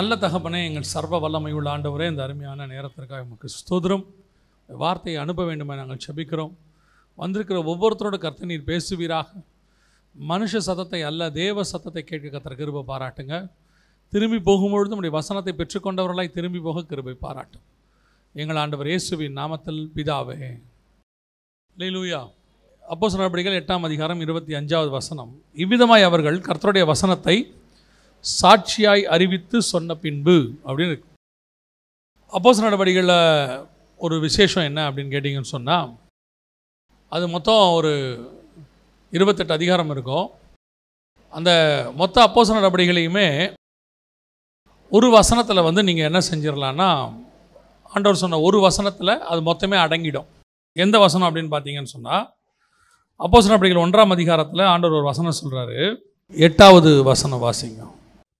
நல்ல தகப்பனே எங்கள் சர்வ வல்லமை உள்ள ஆண்டவரே இந்த அருமையான நேரத்திற்காக உமக்கு ஸ்தோதிரம் வார்த்தையை அனுப்ப வேண்டுமே நாங்கள் செபிக்கிறோம். வந்திருக்கிற ஒவ்வொருத்தரோட கருத்தை நீர் பேசுவீராக. மனுஷ சத்தத்தை அல்ல தேவ சத்தத்தை கேட்க கத்தர் கிருபை பாராட்டுங்க. திரும்பி போகும்பொழுது நம்முடைய வசனத்தை பெற்றுக்கொண்டவர்களாய் திரும்பி போக கிருபை பாராட்டும். எங்கள் ஆண்டவர் இயேசுவின் நாமத்தில் பிதாவே. லேலூயா அப்போ சொன்னபடிகள் எட்டாம் அதிகாரம் இருபத்தி அஞ்சாவது வசனம். இவ்விதமாய் அவர்கள் கர்த்தருடைய வசனத்தை சாட்சியாய் அறிவித்து சொன்ன பின்பு அப்படின்னு இருக்கு. அப்போ நடவடிக்கைகளில் ஒரு விசேஷம் என்ன அப்படின்னு கேட்டிங்கன்னு சொன்னால் அது மொத்தம் ஒரு இருபத்தெட்டு அதிகாரம் இருக்கும். அந்த மொத்த அப்போச நடவடிக்கைகளையுமே ஒரு வசனத்தில் வந்து நீங்கள் என்ன செஞ்சிடலான்னா ஆண்டவர் சொன்ன ஒரு வசனத்தில் அது மொத்தமே அடங்கிடும். எந்த வசனம் அப்படின்னு பார்த்தீங்கன்னு சொன்னால் அப்போஸ் நடவடிக்கைகள் ஒன்றாம் அதிகாரத்தில் ஆண்டவர் ஒரு வசனம் சொல்கிறாரு எட்டாவது வசனம் வாசிங்க.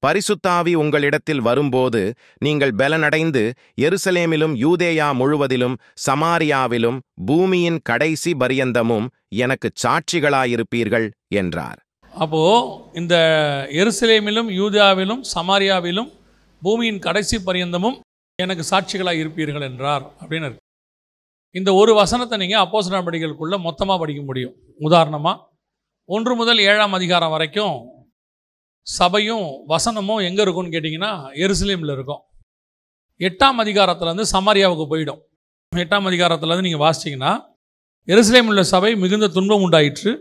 பரிசுத்தாவி உங்களிடத்தில் வரும்போது நீங்கள் பலனடைந்து எருசலேமிலும் யூதேயா முழுவதிலும் சமாரியாவிலும் பூமியின் கடைசி பரியந்தமும் எனக்கு சாட்சிகளாயிருப்பீர்கள் என்றார். அப்போது இந்த எருசலேமிலும் யூதாவிலும் சமாரியாவிலும் பூமியின் கடைசி பரியந்தமும் எனக்கு சாட்சிகளாக இருப்பீர்கள் என்றார் அப்படின்னு இருக்கு இந்த ஒரு வசனத்தை நீங்கள் அப்போசன படிகளுக்குள்ளே மொத்தமாக படிக்க முடியும். உதாரணமாக ஒன்று முதல் ஏழாம் அதிகாரம் வரைக்கும் சபையும் வசனமும் எங்கே இருக்கும்னு கேட்டிங்கன்னா எருசலேமில் இருக்கும். எட்டாம் அதிகாரத்துலேருந்து சமாரியாவுக்கு போயிடும். எட்டாம் அதிகாரத்துலேருந்து நீங்கள் வாசிச்சிங்கன்னா எருசலேமில் உள்ள சபை மிகுந்த துன்பம் உண்டாயிற்று.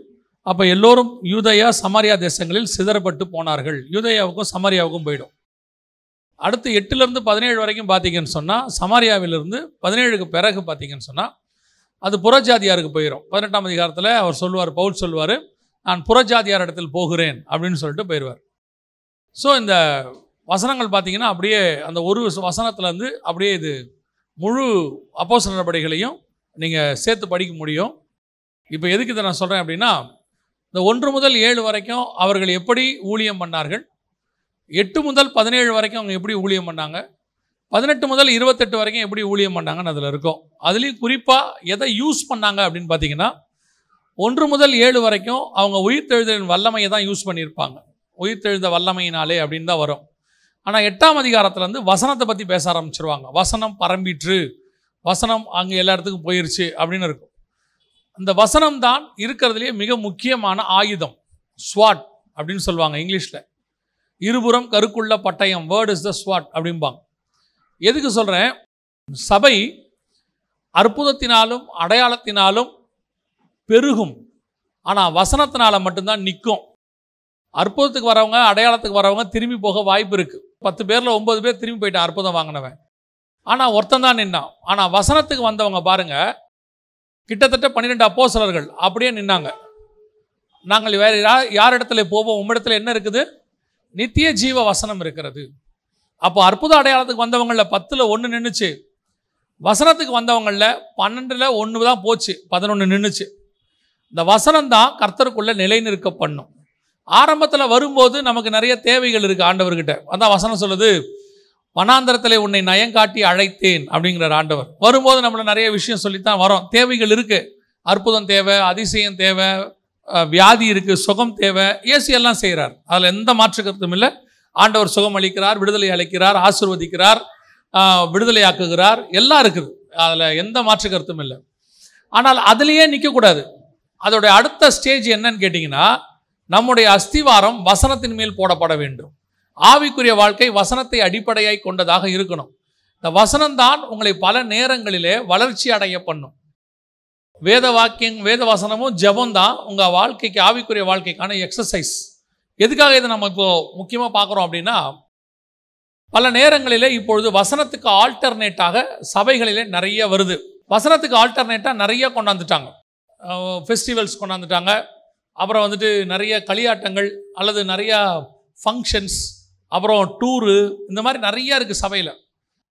அப்போ எல்லோரும் யூதயா சமாரியா தேசங்களில் சிதறப்பட்டு போனார்கள். யூதயாவுக்கும் சமாரியாவுக்கும் போயிடும். அடுத்து எட்டுலேருந்து பதினேழு வரைக்கும் பார்த்தீங்கன்னு சொன்னால் சமாரியாவிலிருந்து பதினேழுக்கு பிறகு பார்த்தீங்கன்னு சொன்னால் அது புறஜாதியாருக்கு போயிடும் பதினெட்டாம் அதிகாரத்தில் அவர் சொல்லுவார் பவுல் சொல்லுவார் நான் புறஜாதியார் இடத்தில் போகிறேன் அப்படின்னு சொல்லிட்டு போயிடுவார் ஸோ இந்த வசனங்கள் பார்த்தீங்கன்னா அப்படியே அந்த ஒரு வசனத்துலேருந்து அப்படியே இது முழு அப்போச நடவடிக்கைகளையும் நீங்கள் சேர்த்து படிக்க முடியும். இப்போ எதுக்கு இதை நான் சொல்கிறேன் அப்படின்னா இந்த ஒன்று முதல் ஏழு வரைக்கும் அவர்கள் எப்படி ஊழியம் பண்ணார்கள்? எட்டு முதல் பதினேழு வரைக்கும் அவங்க எப்படி ஊழியம் பண்ணாங்க? பதினெட்டு முதல் இருபத்தெட்டு வரைக்கும் எப்படி ஊழியம் பண்ணாங்கன்னு அதில் இருக்கும். அதுலேயும் குறிப்பாக எதை யூஸ் பண்ணாங்க அப்படின்னு பார்த்தீங்கன்னா ஒன்று முதல் ஏழு வரைக்கும் அவங்க உயிர்த்தெழுதலின் வல்லமையை தான் யூஸ் பண்ணியிருப்பாங்க. உயிர்த்தெழுந்த வல்லமையினாலே அப்படின்னு தான் வரும். ஆனால் எட்டாம் அதிகாரத்தில் வந்து வசனத்தை பற்றி பேச ஆரம்பிச்சிருவாங்க. வசனம் பரம்பிற்று. வசனம் அங்கே எல்லா இடத்துக்கும் போயிருச்சு அப்படின்னு இருக்கும். அந்த வசனம் தான் இருக்கிறதுலேயே மிக முக்கியமான ஆயுதம். ஸ்வாட் அப்படின்னு சொல்லுவாங்க இங்கிலீஷில். இருபுறம் கருக்குள்ள பட்டயம். வேர்ட் இஸ் த ஸ்வாட் அப்படிம்பாங்க. எதுக்கு சொல்கிறேன் சபை அற்புதத்தினாலும் அடையாளத்தினாலும் பெருகும். ஆனால் வசனத்தினால் மட்டும்தான் நிற்கும் அற்புதத்துக்கு வரவங்க அடையாளத்துக்கு வரவங்க திரும்பி போக வாய்ப்பு இருக்குது பத்து பேரில் ஒம்பது பேர் திரும்பி போயிட்டான் அற்புதம் வாங்கினவன். ஆனால் ஒருத்தன் தான் நின்னான். ஆனால் வசனத்துக்கு வந்தவங்க பாருங்கள் கிட்டத்தட்ட பன்னிரெண்டு அப்போசலர்கள் அப்படியே நின்னாங்க. நாங்கள் வேறு யார் யார் இடத்துல போவோம் உம்மிடத்தில் என்ன இருக்குது? நித்திய ஜீவ வசனம் இருக்கிறது. அப்போ அற்புத அடையாளத்துக்கு வந்தவங்களில் பத்தில் ஒன்று நின்றுச்சு வசனத்துக்கு வந்தவங்களில் பன்னெண்டில் ஒன்று தான் போச்சு பதினொன்று நின்றுச்சு இந்த வசனம் தான் கர்த்தருக்குள்ளே நிலைநிற்க பண்ணும் ஆரம்பத்தில் வரும்போது நமக்கு நிறைய தேவைகள் இருக்குது ஆண்டவர்கிட்ட. அதான் வசனம் சொல்லுது வனாந்தரத்தில் உன்னை நயங்காட்டி அழைத்தேன் அப்படிங்கிறார் ஆண்டவர். வரும்போது நம்மளை நிறைய விஷயம் சொல்லித்தான் வரோம். தேவைகள் இருக்குது அற்புதம் தேவை அதிசயம் தேவை வியாதி இருக்குது சுகம் தேவை ஏசி எல்லாம் செய்கிறார் அதில் எந்த மாற்று கருத்தும் இல்லை. ஆண்டவர் சுகம் அளிக்கிறார் விடுதலை அளிக்கிறார் ஆசிர்வதிக்கிறார் விடுதலையாக்குகிறார் எல்லாம் இருக்குது. அதில் எந்த மாற்று கருத்தும் இல்லை. ஆனால் அதுலேயே நிற்கக்கூடாது அதோடைய அடுத்த ஸ்டேஜ் என்னன்னு கேட்டிங்கன்னா நம்முடைய அஸ்திவாரம் வசனத்தின் மேல் போடப்பட வேண்டும். ஆவிக்குரிய வாழ்க்கை வசனத்தை அடிப்படையாய் கொண்டதாக இருக்கணும். இந்த வசனம்தான் உங்களை பல நேரங்களிலே வளர்ச்சி அடைய பண்ணும். வேத வாக்கியம் வேத வசனமும் ஜெபம் தான் உங்கள் வாழ்க்கைக்கு ஆவிக்குரிய வாழ்க்கைக்கான எக்ஸசைஸ் எதுக்காக இதை நம்ம இப்போ முக்கியமாக பார்க்குறோம் அப்படின்னா பல நேரங்களிலே இப்பொழுது வசனத்துக்கு ஆல்டர்னேட்டாக சபைகளிலே நிறைய வருது. வசனத்துக்கு ஆல்டர்னேட்டாக நிறைய கொண்டாந்துட்டாங்க. ஃபெஸ்டிவல்ஸ் கொண்டாந்துட்டாங்க. அப்புறம் வந்துட்டு நிறைய களியாட்டங்கள் அல்லது நிறையா ஃபங்க்ஷன்ஸ் அப்புறம் டூரு இந்த மாதிரி நிறையா இருக்குது சபையில்.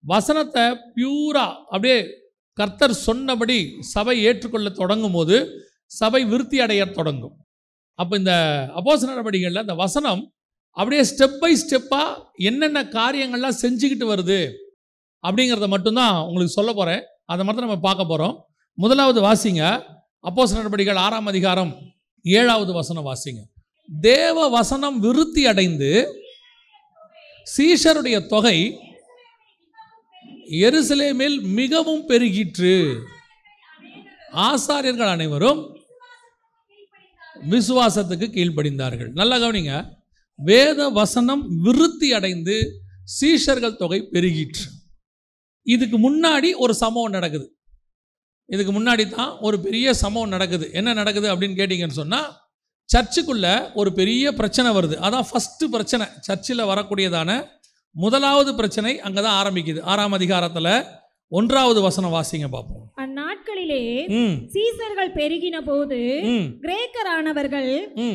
வசனத்தை பியூராக அப்படியே கர்த்தர் சொன்னபடி சபை ஏற்றுக்கொள்ள தொடங்கும் போது சபை விருத்தி அடைய தொடங்கும். அப்போ இந்த அப்போச நடவடிக்கைகளில் இந்த வசனம் அப்படியே ஸ்டெப் பை ஸ்டெப்பாக என்னென்ன காரியங்கள்லாம் செஞ்சுக்கிட்டு வருது அப்படிங்கிறத மட்டும்தான் உங்களுக்கு சொல்ல போகிறேன் அதை மட்டும் நம்ம பார்க்க போகிறோம் முதலாவது வாசிங்க. அப்போஸ் நடவடிக்கைகள் ஆறாம் அதிகாரம் ஏழாவது வசனம் வாசிங்க. தேவ வசனம் விருத்தி அடைந்து சீஷருடைய தொகை எருசலேமில் மிகவும் பெருகிற்று. ஆசாரியர்கள் அனைவரும் விசுவாசத்துக்கு கீழ்ப்படிந்தார்கள். நல்லா கவனிங்க. வேத வசனம் விருத்தி அடைந்து சீஷர்கள் தொகை பெருகிற்று. இதுக்கு முன்னாடி ஒரு சம்பவம் நடக்குது. இதுக்கு முன்னாடி தான் ஒரு பெரிய சம்பவம் நடக்குது. என்ன நடக்குது அப்படின்னு கேட்டிங்கன்னு சொன்னால் சர்ச்சுக்குள்ள ஒரு பெரிய பிரச்சனை வருது. அதான் ஃபஸ்ட்டு பிரச்சனை. சர்ச்சில் வரக்கூடியதான முதலாவது பிரச்சனை அங்கே தான் ஆரம்பிக்குது. ஆறாம் அதிகாரத்தில் ஒன்றாவது வசனம் வாசிங்க பார்ப்போம். அந்நாட்களிலே சீசர்கள் பெருகின போது கிரேக்கரானவர்கள்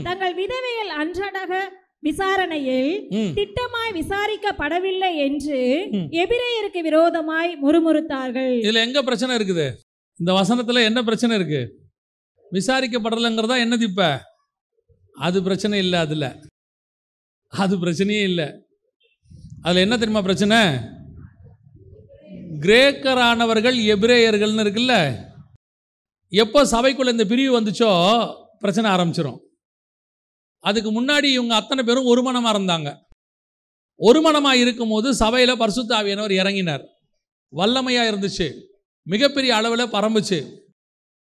தங்கள் விதவைகள் அன்றாடக விசாரணையில் திட்டமாய் விசாரிக்கப்படவில்லை என்று. எபிரேயருக்கு விரோதமாய் முறுமுறுத்தார்கள். இதில் எங்கே பிரச்சனை இருக்குது? இந்த வசனத்தில் என்ன பிரச்சனை இருக்கு? விசாரிக்கப்படலைங்கிறதா என்னது இப்போ அது பிரச்சனை இல்லை அதில். அது பிரச்சனையே இல்லை. அதில் என்ன தெரியுமா பிரச்சனை? கிரேக்கரானவர்கள் எபிரேயர்கள்னு இருக்குல்ல? எப்போ சபைக்குள்ள இந்த பிரிவு வந்துச்சோ பிரச்சனை ஆரம்பிச்சிடும் அதுக்கு முன்னாடி இவங்க அத்தனை பேரும் ஒரு மனமாக இருந்தாங்க. ஒரு மனமாக இருக்கும்போது சபையில் பரிசுத்தாவியானவர் இறங்கினார். வல்லமையாக இருந்துச்சு. மிகப்பெரிய அளவில் பரம்புச்சு.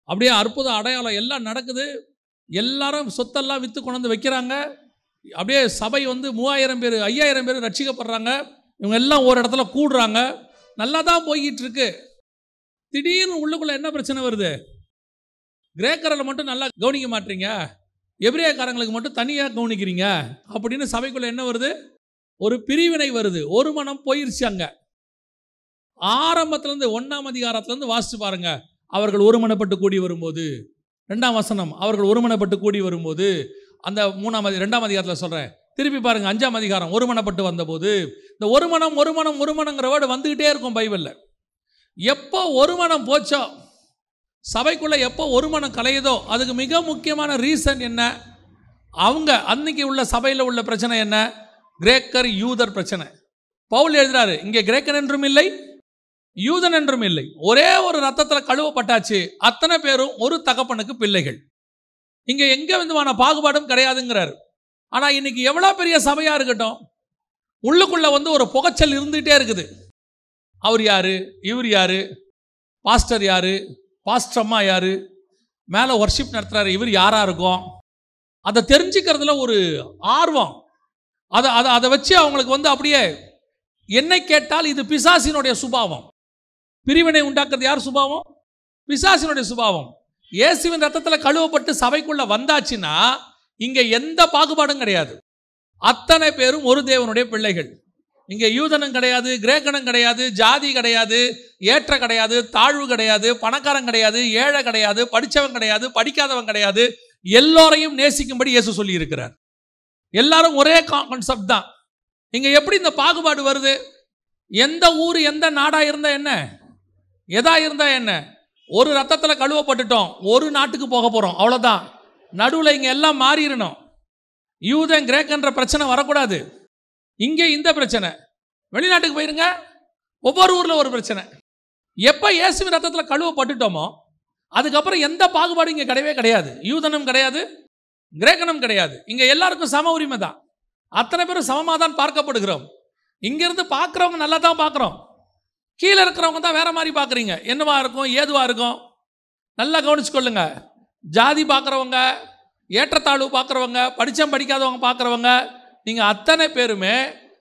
அப்படியே அற்புத அடையாளம் எல்லாம் நடக்குது. எல்லாரும் சொத்தெல்லாம் விற்று கொண்டு வந்து வைக்கிறாங்க. அப்படியே சபை வந்து மூவாயிரம் பேர் ஐயாயிரம் பேர் ரட்சிக்கப்படுறாங்க. இவங்க எல்லாம் ஒரு இடத்துல கூடுறாங்க. நல்லா தான் போய்கிட்டு இருக்கு திடீர்னு உள்ளுக்குள்ளே என்ன பிரச்சனை வருது? கிரேக்கரில் மட்டும் நல்லா கவனிக்க மாட்டீங்க. எபிரேயக்காரங்களுக்கு மட்டும் தனியாக கவனிக்கிறீங்க. அப்படின்னு சபைக்குள்ளே என்ன வருது? ஒரு பிரிவினை வருது. ஒரு மனம் போயிருச்சு அங்கே. ஆரம்பத்திலேருந்து ஒன்றாம் அதிகாரத்திலேருந்து வாசித்து பாருங்க. அவர்கள் ஒருமனப்பட்டு கூடி வரும்போது ரெண்டாம் வசனம் அவர்கள் ஒருமனப்பட்டு கூடி வரும்போது அந்த மூணாம் அதி ரெண்டாம் அதிகாரத்தில் சொல்கிறேன் திருப்பி பாருங்க அஞ்சாம் அதிகாரம் ஒருமனப்பட்டு வந்தபோது இந்த ஒரு மனம் ஒரு மனம் ஒரு மனங்கிற வேர்டு வந்துக்கிட்டே இருக்கும் பைபிளில். எப்போ ஒரு மனம் போச்சோ சபைக்குள்ளே எப்போ ஒரு மனம் கலையுதோ அதுக்கு மிக முக்கியமான ரீசன் என்ன? அவங்க அன்னைக்கு உள்ள சபையில் உள்ள பிரச்சனை என்ன? கிரேக்கர் யூதர் பிரச்சனை. பவுல் எழுதுறாரு இங்கே கிரேக்கன் என்றும் இல்லை யூதன் என்றும் இல்லை. ஒரே ஒரு ரத்தத்தில் கழுவப்பட்டாச்சு. அத்தனை பேரும் ஒரு தகப்பனுக்கு பிள்ளைகள். இங்கே எங்கே விதமான பாகுபாடும் கிடையாதுங்கிறாரு. ஆனால் இன்னைக்கு எவ்வளோ பெரிய சபையாக இருக்கட்டும் உள்ளுக்குள்ளே வந்து ஒரு புகைச்சல் இருந்துகிட்டே இருக்குது. அவர் யார்? இவர் யார்? பாஸ்டர் யார்? பாஸ்டர் அம்மா மேலே ஒர்ஷிப் நடத்துறாரு. இவர் யாராக இருக்கும்? அதை தெரிஞ்சுக்கிறதுல ஒரு ஆர்வம். அதை அதை அதை வச்சு அவங்களுக்கு வந்து அப்படியே என்னை கேட்டால் இது பிசாசினுடைய சுபாவம். பிரிவினை உண்டாக்குறது யார் சுபாவம்? பிசாசினுடைய சுபாவம். இயேசுவின் ரத்தத்தில் கழுவப்பட்டு சபைக்குள்ள வந்தாச்சுன்னா இங்கே எந்த பாகுபாடும் கிடையாது. அத்தனை பேரும் ஒரு தேவனுடைய பிள்ளைகள். இங்கே யூதனும் கிடையாது கிரேக்கனும் கிடையாது ஜாதி கிடையாது ஏற்ற கிடையாது தாழ்வு கிடையாது பணக்காரன் கிடையாது ஏழை கிடையாது படித்தவன் கிடையாது படிக்காதவன் கிடையாது. எல்லோரையும் நேசிக்கும்படி இயேசு சொல்லி இருக்கிறார் எல்லாரும் ஒரே கான்செப்ட் தான். இங்கே எப்படி இந்த பாகுபாடு வருது? எந்த ஊர் எந்த நாடாக இருந்தால் என்ன? எதா இருந்தால் என்ன? ஒரு ரத்தத்தில் கழுவப்பட்டுட்டோம் ஒரு நாட்டுக்கு போக போகிறோம் அவ்வளோதான் நடுவில் இங்கே எல்லாம் மாறிடணும் யூதன் கிரேக்கன்ற பிரச்சனை வரக்கூடாது. இங்கே இந்த பிரச்சனை. வெளிநாட்டுக்கு போயிருங்க. ஒவ்வொரு ஊரில் ஒரு பிரச்சனை. எப்போ இயேசுவின் ரத்தத்தில் கழுவப்பட்டுட்டோமோ அதுக்கப்புறம் எந்த பாகுபாடும் இங்கே கிடையவே கிடையாது. யூதனும் கிடையாது கிரேக்கனும் கிடையாது. இங்கே எல்லாருக்கும் சம உரிமை தான் அத்தனை பேரும் சமமாக தான் பார்க்கப்படுகிறோம். இங்கேருந்து பார்க்குறவங்க நல்லா தான் பார்க்குறோம். கீழே இருக்கிறவங்க தான் வேற மாதிரி பார்க்குறீங்க. என்னவா இருக்கும்? ஏதுவாக இருக்கும்? நல்லா கவனிச்சுக்கொள்ளுங்க. ஜாதி பார்க்குறவங்க ஏற்றத்தாழ்வு பார்க்குறவங்க படித்தம் படிக்காதவங்க பார்க்குறவங்க நீங்கள் அத்தனை பேருமே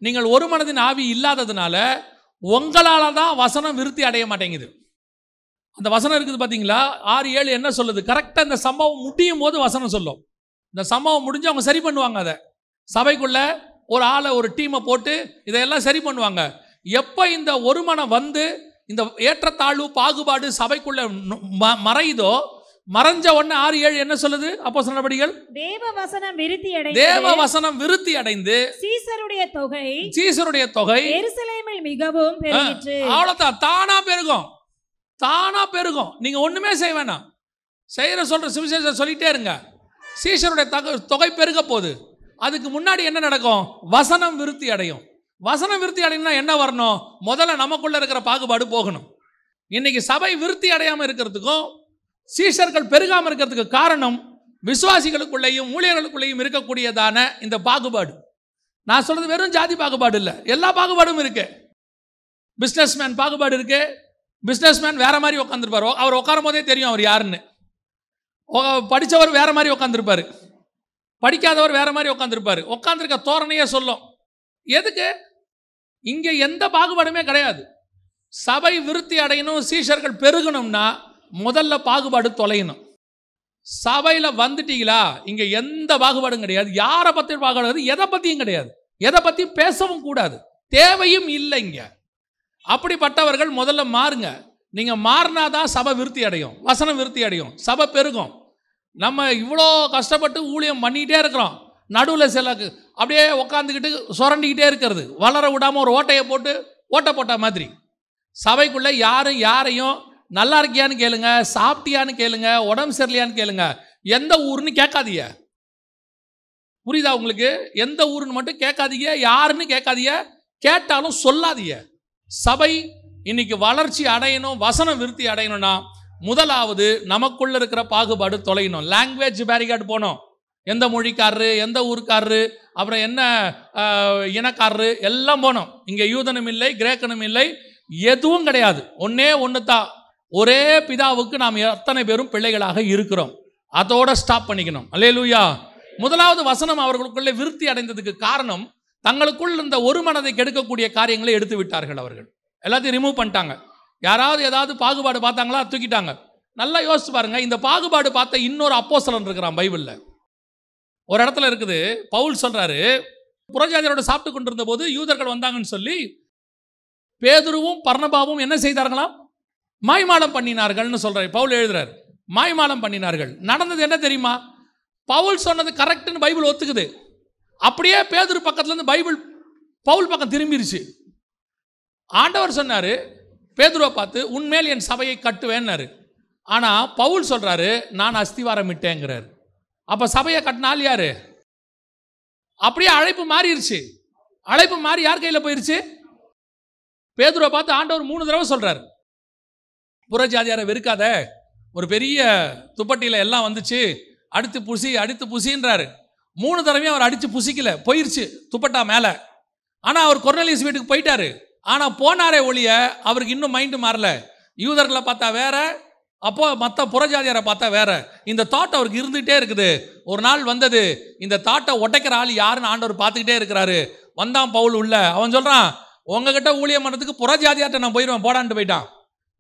நீங்கள் ஒரு மனதின் ஆவி இல்லாததுனால உங்களால் தான் வசனம் விருத்தி அடைய மாட்டேங்குது. அந்த வசனம் இருக்குது பார்த்தீங்களா ஆறு ஏழு என்ன சொல்லுது? கரெக்டாக இந்த சம்பவம் முடியும் போது வசனம் சொல்லும். இந்த சம்பவம் முடிஞ்சு அவங்க சரி பண்ணுவாங்க அதை. சபைக்குள்ளே ஒரு ஆளை ஒரு டீமை போட்டு இதையெல்லாம் சரி பண்ணுவாங்க. எப்போ இந்த ஒரு மனம் வந்து இந்த ஏற்றத்தாழ்வு பாகுபாடு சபைக்குள்ள மறையுதோ மறைஞ்ச உடனே ஆறு ஏழு என்ன சொல்லுது அப்போ நடவடிக்கைகள் தேவ வசனம் விருத்தி தேவ அடைந்து வசனம் விருத்தி அடைந்து சீசருடைய தொகை சீசருடைய தொகை எருசலேமில் மிகவும் பெருகிற்று. அவ்வளோதான் தானா பெருகும். தானா பெருகும். நீங்க ஒண்ணுமே செய்ய வேணாம். செய்யற சொல்ற சுவிசேஷம் சொல்லிட்டே இருங்க. சீஷருடைய தக தொகை பெருக போகுது. அதுக்கு முன்னாடி என்ன நடக்கும்? வசனம் விருத்தி அடையும். வசனம் விருத்தி அடையணும்னா என்ன வரணும்? முதல்ல நமக்குள்ள இருக்கிற பாகுபாடு போகணும். இன்னைக்கு சபை விருத்தி அடையாமல் இருக்கிறதுக்கும் சீஷர்கள் பெருகாமல் இருக்கிறதுக்கு காரணம் விசுவாசிகளுக்குள்ளேயும் ஊழியர்களுக்குள்ளேயும் இருக்கக்கூடியதான இந்த பாகுபாடு. நான் சொல்றது வெறும் ஜாதி பாகுபாடு இல்லை. எல்லா பாகுபாடும் இருக்கு. பிஸ்னஸ்மேன் பாகுபாடு இருக்கு. பிஸ்னஸ்மேன் வேற மாதிரி உட்காந்துருப்பார் அவர் உட்காரும் போதே தெரியும் அவர் யாருன்னு. படித்தவர் வேற மாதிரி உட்காந்துருப்பாரு படிக்காதவர் வேற மாதிரி உட்காந்துருப்பாரு உட்காந்துருக்க தோரணையே சொல்லும். எதுக்கு? இங்கே எந்த பாகுபாடுமே கிடையாது. சபை விருத்தி அடையணும் சீஷர்கள் பெருகணும்னா முதல்ல பாகுபாடு தொலையணும். சபையில் வந்துட்டீங்களா இங்கே எந்த பாகுபாடும் கிடையாது. யாரை பற்றி பாகுபாடு எதை பற்றியும் கிடையாது. எதை பற்றியும் பேசவும் கூடாது. தேவையும் இல்லை இங்கே அப்படிப்பட்டவர்கள் முதல்ல மாறுங்க. நீங்க மாறினாதான் சபை விருத்தி அடையும் வசனம் விருத்தி அடையும் சபை பெருகும். நம்ம இவ்வளோ கஷ்டப்பட்டு ஊழியம் பண்ணிகிட்டே இருக்கிறோம். நடுவில் சில அப்படியே உக்காந்துக்கிட்டு சுரண்டிக்கிட்டே இருக்கிறது. வளர விடாமல் ஒரு ஓட்டையை போட்டு ஓட்டை போட்ட மாதிரி. சபைக்குள்ளே யாரும் யாரையும் நல்லா இருக்கியான்னு கேளுங்க சாப்பிட்டியான்னு கேளுங்க உடம்பு சரியில்லையான்னு கேளுங்க எந்த ஊருன்னு கேட்காதீங்க. புரியுதா உங்களுக்கு? எந்த ஊருன்னு மட்டும் கேட்காதீங்க யாருன்னு கேட்காதீங்க கேட்டாலும் சொல்லாதீங்க. சபை இன்னைக்கு வளர்ச்சி அடையணும் வசனம் விருத்தி அடையணும்னா முதலாவது நமக்குள்ள இருக்கிற பாகுபாடு தொலையணும். லாங்குவேஜ் பேரிகார்டு போனோம். எந்த மொழிக்காரரு எந்த ஊருக்காரரு அப்புறம் என்ன இனக்காரரு எல்லாம் போனோம். இங்கே யூதனும் இல்லை கிரேக்கனும் இல்லை எதுவும் கிடையாது. ஒன்னே ஒன்று தான் ஒரே பிதாவுக்கு நாம் எத்தனை பேரும் பிள்ளைகளாக இருக்கிறோம். அதோட ஸ்டாப் பண்ணிக்கணும். அல்லேலூயா. முதலாவது வசனம் அவர்களுக்குள்ளே விருத்தி அடைந்ததுக்கு காரணம் தங்களுக்குள் இந்த ஒரு மனதை கெடுக்கக்கூடிய காரியங்களை எடுத்து விட்டார்கள் அவர்கள். எல்லாத்தையும் ரிமூவ் பண்ணிட்டாங்க. யாராவது ஏதாவது பாகுபாடு பார்த்தாங்களா தூக்கிட்டாங்க. நல்லா யோசிச்சு பாருங்க இந்த பாகுபாடு பார்த்த இன்னொரு அப்போசலன் இருக்கிறான் பைபிளில். ஒரு இடத்துல இருக்குது. பவுல் சொல்கிறாரு புறஜாதியரோட சாப்பிட்டு கொண்டிருந்த போது யூதர்கள் வந்தாங்கன்னு சொல்லி பேதுருவும் பர்ணபாவும் என்ன செய்தார்களாம் மாய்மாலம் பண்ணினார்கள்னு சொல்கிறார் பவுல் எழுதுறாரு மாய்மாலம் பண்ணினார்கள். நடந்தது என்ன தெரியுமா? பவுல் சொன்னது கரெக்டுன்னு பைபிள் ஒத்துக்குது. அப்படியே பேதுரு பக்கத்துலேருந்து பைபிள் பவுல் பக்கம் திரும்பிடுச்சு ஆண்டவர் சொன்னார் பேதுருவை பார்த்து உன்மேல் என் சபையை கட்டுவேன்னாரு. ஆனால் பவுல் சொல்கிறாரு நான் அஸ்திவாரம் இட்டேங்கிறார். அப்ப சபையை கட்டினால் யாரு? அப்படியே அழைப்பு மாறிடுச்சு அழைப்பு மாறி யார் கையில் போயிருச்சு? பேதுரை பார்த்து ஆண்டவர் மூணு தடவை சொல்றாரு. புறஜாதியாரை வெறுக்காத ஒரு பெரிய துப்பட்டியில் எல்லாம் வந்துச்சு அடுத்து புசி அடுத்து புசின்றாரு. மூணு தடவையும் அவர் அடித்து புசிக்கல போயிருச்சு துப்பட்டா மேலே. ஆனால் அவர் கொர்னலிஸ் வீட்டுக்கு போயிட்டாரு. ஆனால் போனாரே ஒழிய அவருக்கு இன்னும் மைண்டு மாறல. யூதர்களை பார்த்தா வேற அப்போ மற்ற புறஜாதியாரை பார்த்தா வேற. இந்த தாட் அவருக்கு இருந்துகிட்டே இருக்குது. ஒரு நாள் வந்தது இந்த தாட்டை உடைக்கிற ஆள் யாருன்னு ஆண்டவர் பார்த்துக்கிட்டே இருக்கிறாரு. வந்தான் பவுல் உள்ள. அவன் சொல்கிறான் உங்ககிட்ட ஊழியம் பண்ணுறதுக்கு புறஜாதியார்ட்ட நான் போயிடுவேன் போடான்ட்டு போயிட்டான்.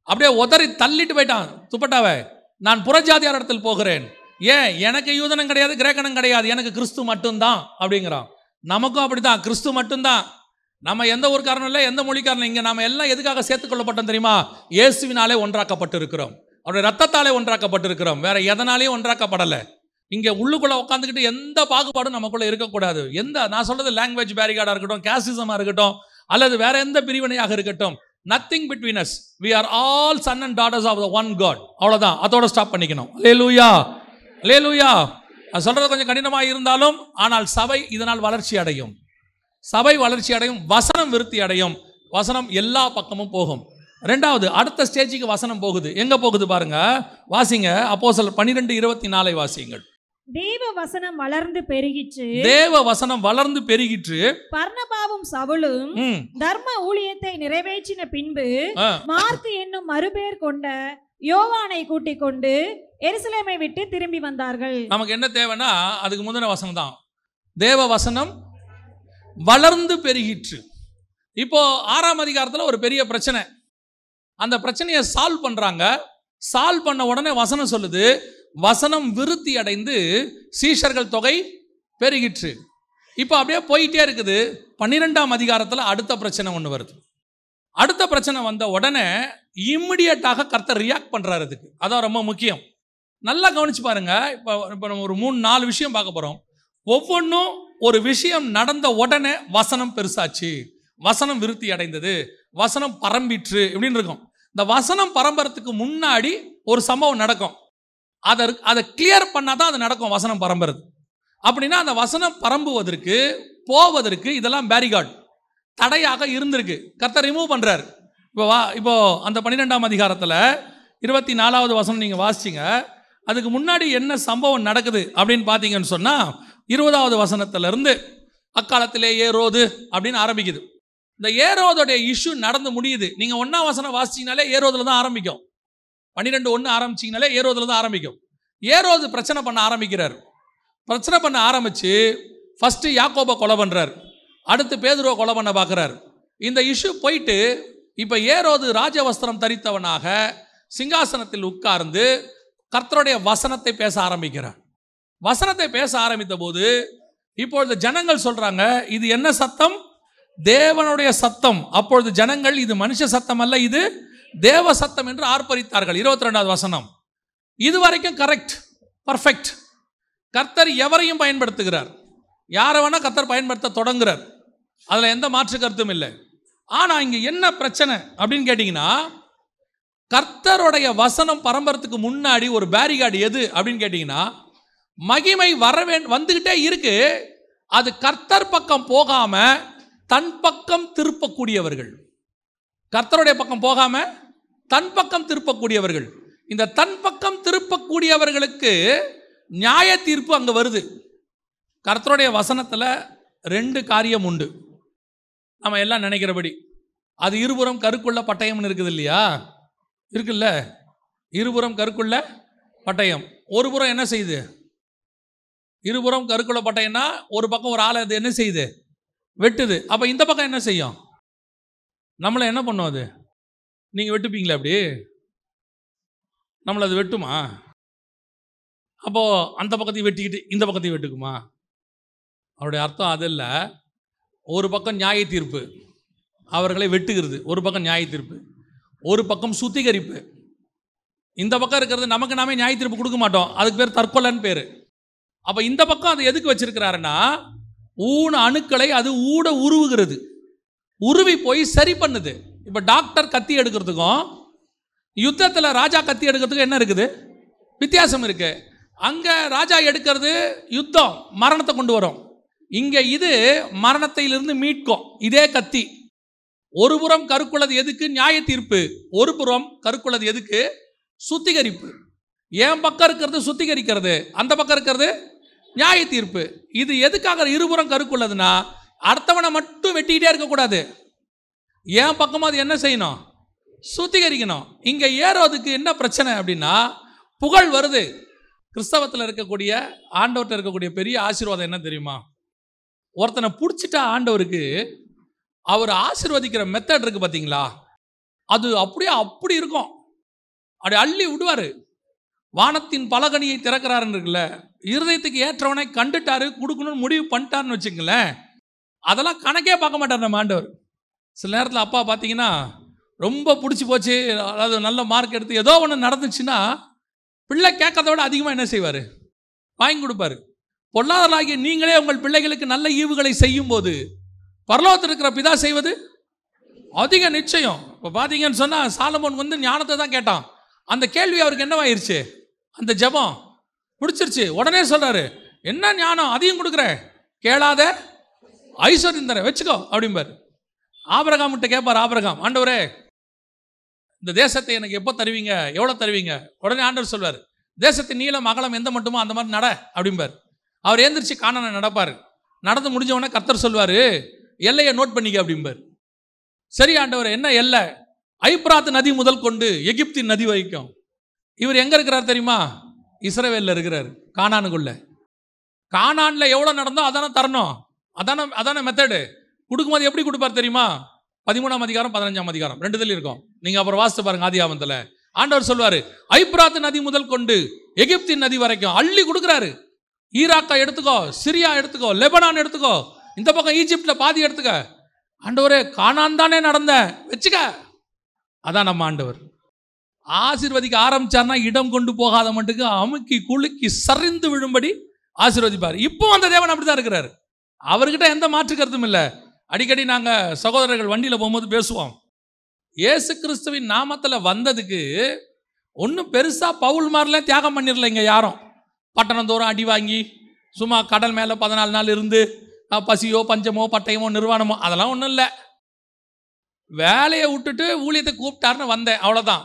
அப்படியே உதறி தள்ளிட்டு போயிட்டான் துப்பட்டாவை. நான் புறஜாதியார் இடத்தில் போகிறேன். ஏன்? எனக்கு யூதனம் கிடையாது கிரேக்கனும் கிடையாது. எனக்கு கிறிஸ்து மட்டும்தான். அப்படிங்கிறான். நமக்கும் அப்படிதான் கிறிஸ்து மட்டும்தான். நம்ம எந்த ஒரு காரணம் இல்லை எந்த மொழிக்காரனும் இங்கே நம்ம எல்லாம் எதுக்காக சேர்த்துக்கொள்ளப்பட்டோம் தெரியுமா? இயேசுவினாலே ஒன்றாக்கப்பட்டு இருக்கிறோம் அவருடைய ரத்தத்தாலே ஒன்றாக்கப்பட்டிருக்கிறோம். வேற எதனாலேயும் ஒன்றாக்கப்படலை. இங்கே உள்ளுக்குள்ளே உட்காந்துக்கிட்டு எந்த பாகுபாடும் நமக்குள்ளே இருக்கக்கூடாது. எந்த நான் சொல்கிறது லாங்குவேஜ் பேரிகார்டாக இருக்கட்டும் கேசிசமாக இருக்கட்டும் அல்லது வேற எந்த பிரிவினையாக இருக்கட்டும் nothing between us we are all son and daughters of the one God அவ்வளோதான் அதோட ஸ்டாப் பண்ணிக்கணும். லே லூயா லே லூயா நான் சொல்கிறது கொஞ்சம் கடினமாக இருந்தாலும் ஆனால் சபை இதனால் வளர்ச்சி அடையும். சபை வளர்ச்சி அடையும் வசனம் விருத்தி அடையும். வசனம் எல்லா பக்கமும் போகும். ரெண்டாவது அடுத்த ஸ்டேஜுக்கு வசனம் போகுது. எங்க போகுது பாருங்க? வாசிங்க. அப்போ சில பன்னிரெண்டு இருபத்தி நாலை வாசிங்கள் தேவ வசனம் வளர்ந்து பெருகிற்று. தேவ வசனம் வளர்ந்து பெருகிற்று. பர்ணபாவும் சவுலும் ம், தர்ம ஊழியத்தை நிறைவேற்றின பின்பு ஆ, மார்க்கு என்னும் மறுபேர் கொண்ட யோவானை கூட்டிக் கொண்டு எருசலேமை விட்டு திரும்பி வந்தார்கள். நமக்கு என்ன தேவைன்னா அதுக்கு முந்தின வசனம் தான். தேவ வசனம் வளர்ந்து பெருகிற்று. இப்போ ஆறாம் அதிகாரத்தில் ஒரு பெரிய பிரச்சனை. அந்த பிரச்சனையை சால்வ் பண்ணுறாங்க சால்வ் பண்ண உடனே வசனம் சொல்லுது. வசனம் விருத்தி அடைந்து சீஷர்கள் தொகை பெருகிற்று. இப்போ அப்படியே போயிட்டே இருக்குது. பன்னிரெண்டாம் அதிகாரத்தில் அடுத்த பிரச்சனை ஒன்று வருது. அடுத்த பிரச்சனை வந்த உடனே இம்மிடியட்டாக கர்த்தர் ரியாக்ட் பண்ணுறாரு அதுக்கு. அதான் ரொம்ப முக்கியம். நல்லா கவனிச்சு பாருங்க. இப்போ இப்போ நம்ம ஒரு மூணு நாலு விஷயம் பார்க்க போகிறோம் ஒவ்வொன்றும் ஒரு விஷயம் நடந்த உடனே வசனம் பெருசாச்சு. வசனம் விருத்தி அடைந்தது. வசனம் பரம்பிற்று இப்படின்னு இருக்கும். இந்த வசனம் பரம்பரத்துக்கு முன்னாடி ஒரு சம்பவம் நடக்கும். அதை அதை கிளியர் பண்ணாதான் அது நடக்கும் வசனம் பரம்புறது அப்படின்னா அந்த வசனம் பரம்புவதற்கு போவதற்கு இதெல்லாம் பேரிகார்டு தடையாக இருந்திருக்கு. கத்தை ரிமூவ் பண்ணுறாரு இப்போ வா இப்போ அந்த பன்னிரெண்டாம் அதிகாரத்தில் இருபத்தி நாலாவது வசனம் நீங்கள் வாசிச்சிங்க. அதுக்கு முன்னாடி என்ன சம்பவம் நடக்குது அப்படின்னு பார்த்தீங்கன்னு சொன்னால் இருபதாவது வசனத்திலிருந்து அக்காலத்திலே ஏறோது அப்படின்னு ஆரம்பிக்குது. இந்த ஏரோதோடைய இஷ்யூ நடந்து முடியுது. நீங்க ஒன்னாம் வசனம் வாசிச்சிங்கனாலே ஏரோதில் தான் ஆரம்பிக்கும். பன்னிரெண்டு ஒன்று ஆரம்பிச்சிங்கனாலே ஏரோதுல தான் ஆரம்பிக்கும். ஏரோது பிரச்சனை பண்ண ஆரம்பிக்கிறார். பிரச்சனை பண்ண ஆரம்பிச்சு ஃபஸ்ட்டு யாக்கோபை கொலை பண்ணுறார் அடுத்து பேதுருவை கொலை பண்ண பார்க்குறாரு இந்த இஷ்யூ போயிட்டு இப்போ ஏரோது ராஜவஸ்திரம் தரித்தவனாக சிங்காசனத்தில் உட்கார்ந்து கர்த்தருடைய வசனத்தை பேச ஆரம்பிக்கிறார். வசனத்தை பேச ஆரம்பித்த போது இப்பொழுது ஜனங்கள் சொல்கிறாங்க இது என்ன சத்தம்? தேவனுடைய சத்தம். அப்பொழுது ஜனங்கள் இது மனுஷ சத்தம் அல்ல இது தேவ சத்தம் என்று ஆர்ப்பரித்தார்கள். இருபத்தி ரெண்டாவது வசனம். இது வரைக்கும் கரெக்ட் பர்ஃபெக்ட் கர்த்தர் எவரையும் பயன்படுத்துகிறார்? யாரை வேணால் கர்த்தர் பயன்படுத்த தொடங்குறார். அதில் எந்த மாற்று கருத்தும் இல்லை. ஆனால் இங்கே என்ன பிரச்சனை அப்படின்னு கேட்டிங்கன்னா கர்த்தருடைய வசனம் பரம்பரத்துக்கு முன்னாடி ஒரு பேரிகார்டு எது அப்படின்னு கேட்டிங்கன்னா மகிமை வர வே வந்துக்கிட்டே இருக்கு. அது கர்த்தர் பக்கம் போகாமல் தன் பக்கம் திருப்பக்கூடியவர்கள். கர்த்தருடைய பக்கம் போகாம தன் பக்கம் திருப்பக்கூடியவர்கள். இந்த தன் பக்கம் திருப்பக்கூடியவர்களுக்கு நியாய தீர்ப்பு அங்கே வருது. கர்த்தருடைய வசனத்தில் ரெண்டு காரியம் உண்டு. நம்ம எல்லாம் நினைக்கிறபடி. அது இருபுறம் கருக்குள்ள பட்டயம்னு இருக்குது இல்லையா? இருக்குல்ல? இருபுறம் கருக்குள்ள பட்டயம். ஒரு புறம் என்ன செய்யுது? இருபுறம் கருக்குள்ள பட்டயம்னா ஒரு பக்கம் ஒரு ஆளை அது என்ன செய்யுது? வெட்டுது. அப்போ இந்த பக்கம் என்ன செய்யும்? நம்மளை என்ன பண்ணும் அது? நீங்கள் வெட்டுப்பீங்களா அப்படி? நம்மளை அது வெட்டுமா? அப்போது அந்த பக்கத்தையும் வெட்டிக்கிட்டு இந்த பக்கத்தையும் வெட்டுக்குமா? அவருடைய அர்த்தம் அது இல்லை. ஒரு பக்கம் நியாய தீர்ப்பு அவர்களை வெட்டுகிறது. ஒரு பக்கம் நியாய தீர்ப்பு ஒரு பக்கம் சுத்திகரிப்பு. இந்த பக்கம் இருக்கிறது நமக்கு நாமே நியாய தீர்ப்பு கொடுக்க மாட்டோம். அதுக்கு பேர் தற்கொலைன்னு பேர். அப்போ இந்த பக்கம் அது எதுக்கு வச்சிருக்கிறாருன்னா ஊன அணுக்களை அது ஊட உருவுகிறது. உருவி போய் சரி பண்ணுது. இப்போ டாக்டர் கத்தி எடுக்கிறதுக்கும் யுத்தத்தில் ராஜா கத்தி எடுக்கிறதுக்கும் என்ன இருக்குது? வித்தியாசம் இருக்கு. அங்கே ராஜா எடுக்கிறது யுத்தம் மரணத்தை கொண்டு வரும். இங்கே இது மரணத்திலிருந்து மீட்கும். இதே கத்தி. ஒரு புறம் கருக்குள்ளது எதுக்கு? நியாய தீர்ப்பு ஒரு புறம் கருக்குள்ளது எதுக்கு? சுத்திகரிப்பு. என் பக்கம் இருக்கிறது சுத்திகரிக்கிறது? அந்த பக்கம் இருக்கிறது நியாய தீர்ப்பு இது எதுக்காக இருபுறம் கருக்குள்ளதுன்னா அடுத்தவனை மட்டும் வெட்டிக்கிட்டே இருக்கக்கூடாது. என் பக்கமாக அது என்ன செய்யணும்? சுத்திகரிக்கணும். இங்கே ஏறோதுக்கு என்ன பிரச்சனை அப்படின்னா புகழ் வருது. கிறிஸ்தவத்தில் இருக்கக்கூடிய ஆண்டவர்கிட்ட இருக்கக்கூடிய பெரிய ஆசீர்வாதம் என்ன தெரியுமா? ஒருத்தனை பிடிச்சிட்டா ஆண்டவருக்கு அவர் ஆசீர்வதிக்கிற மெத்தட் இருக்கு பார்த்தீங்களா அது அப்படியே அப்படி இருக்கும். அப்படி அள்ளி விடுவார். வானத்தின் பலகனியை திறக்கிறாருன்னு இருக்குல்ல இருதயத்துக்கு ஏற்றவனை கண்டுட்டாரு கொடுக்கணும்னு முடிவு பண்ணிட்டாருன்னு வச்சுங்களேன் அதெல்லாம் கணக்கே பார்க்க மாட்டார் நம்ம ஆண்டவர். சில நேரத்தில் அப்பா பார்த்தீங்கன்னா ரொம்ப பிடிச்சி போச்சு அதாவது நல்ல மார்க் எடுத்து ஏதோ ஒன்று நடந்துச்சுன்னா பிள்ளை கேட்கறத விட அதிகமாக என்ன செய்வார்? வாங்கி கொடுப்பாரு. பொல்லாதராகிய நீங்களே உங்கள் பிள்ளைகளுக்கு நல்ல ஈவுகளை செய்யும் போது பரலோகத்தில் இருக்கிற பிதா செய்வது? அதிக நிச்சயம். இப்போ பார்த்தீங்கன்னு சொன்னால் சாலமோன் வந்து ஞானத்தை தான் கேட்டான். அந்த கேள்வி அவருக்கு என்னவாயிருச்சு? அந்த ஜெபம் பிடிச்சிருச்சு உடனே சொல்கிறாரு என்ன ஞானம்? அதையும் கொடுக்குறேன் கேளாத. ஐஸ்வர்யம் தரேன் வச்சுக்கோ. அப்படிம்பார். ஆபரகாம்கிட்ட கேட்பார் ஆபரகாம் ஆண்டவரே இந்த தேசத்தை எனக்கு எப்போ தருவீங்க? எவ்வளோ தருவீங்க? உடனே ஆண்டவர் சொல்வார் தேசத்தின் நீளம் அகலம் எந்த மட்டுமோ அந்த மாதிரி நட. அப்படிம்பார். அவர் ஏந்திரிச்சு காணனை நடப்பார். நடந்து முடிஞ்ச உடனே கர்த்தர் சொல்வார் எல்லையை நோட் பண்ணிக்க. அப்படிம்பார். சரி ஆண்டவர் என்ன எல்லை? ஐப்ராத் நதி முதல் கொண்டு எகிப்தின் நதி வரைக்கும். இவர் எங்கே இருக்கிறார் தெரியுமா? இஸ்ரவேலில் இருக்கிறார் காணானுக்குள்ள காணானில் எவ்வளோ நடந்தோ அதானே தரணும். அதானே அதானே மெத்தடு கொடுக்கும்போது எப்படி கொடுப்பார் தெரியுமா? பதிமூணாம் அதிகாரம் பதினஞ்சாம் அதிகாரம். ரெண்டுதுல இருக்கும். நீங்கள் அப்புறம் வாசித்து பாருங்க ஆதியாமத்தில் ஆண்டவர் சொல்வார் ஐப்ராத் நதி முதல் கொண்டு எகிப்தின் நதி வரைக்கும் அள்ளி கொடுக்குறாரு. ஈராக்கா எடுத்துக்கோ சிரியா எடுத்துக்கோ லெபனான் எடுத்துக்கோ. இந்த பக்கம் ஈஜிப்டில் பாதி எடுத்துக்க. ஆண்டவரே காணான் தானே நடந்த. வச்சுக்க. அதான் நம்ம ஆண்டவர். ஆசிர்வதிக்க ஆரம்பிச்சார்னா இடம் கொண்டு போகாத மட்டுக்கு அமுக்கி குலுக்கி சரிந்து விழும்படி ஆசீர்வதிப்பார். இப்போ அந்த தேவன் அப்படிதான் இருக்கிறார். அவர்கிட்ட எந்த மாற்று கருத்தும் இல்லை. அடிக்கடி நாங்கள் சகோதரர்கள் வண்டியில் போகும்போது பேசுவோம். இயேசு கிறிஸ்துவின் நாமத்தில் வந்ததுக்கு ஒன்றும் பெருசாக பவுல் மாதிரிலாம் தியாகம் பண்ணிடல இங்கே யாரும். பட்டணம் தோறும் அடி வாங்கி சும்மா கடல் மேலே பதினாலு நாள் இருந்து பசியோ பஞ்சமோ பட்டயமோ நிர்வாணமோ அதெல்லாம் ஒன்றும் இல்லை. வேலையை விட்டுட்டு ஊழியத்தை கூப்பிட்டாருன்னு வந்தேன். அவ்வளோதான்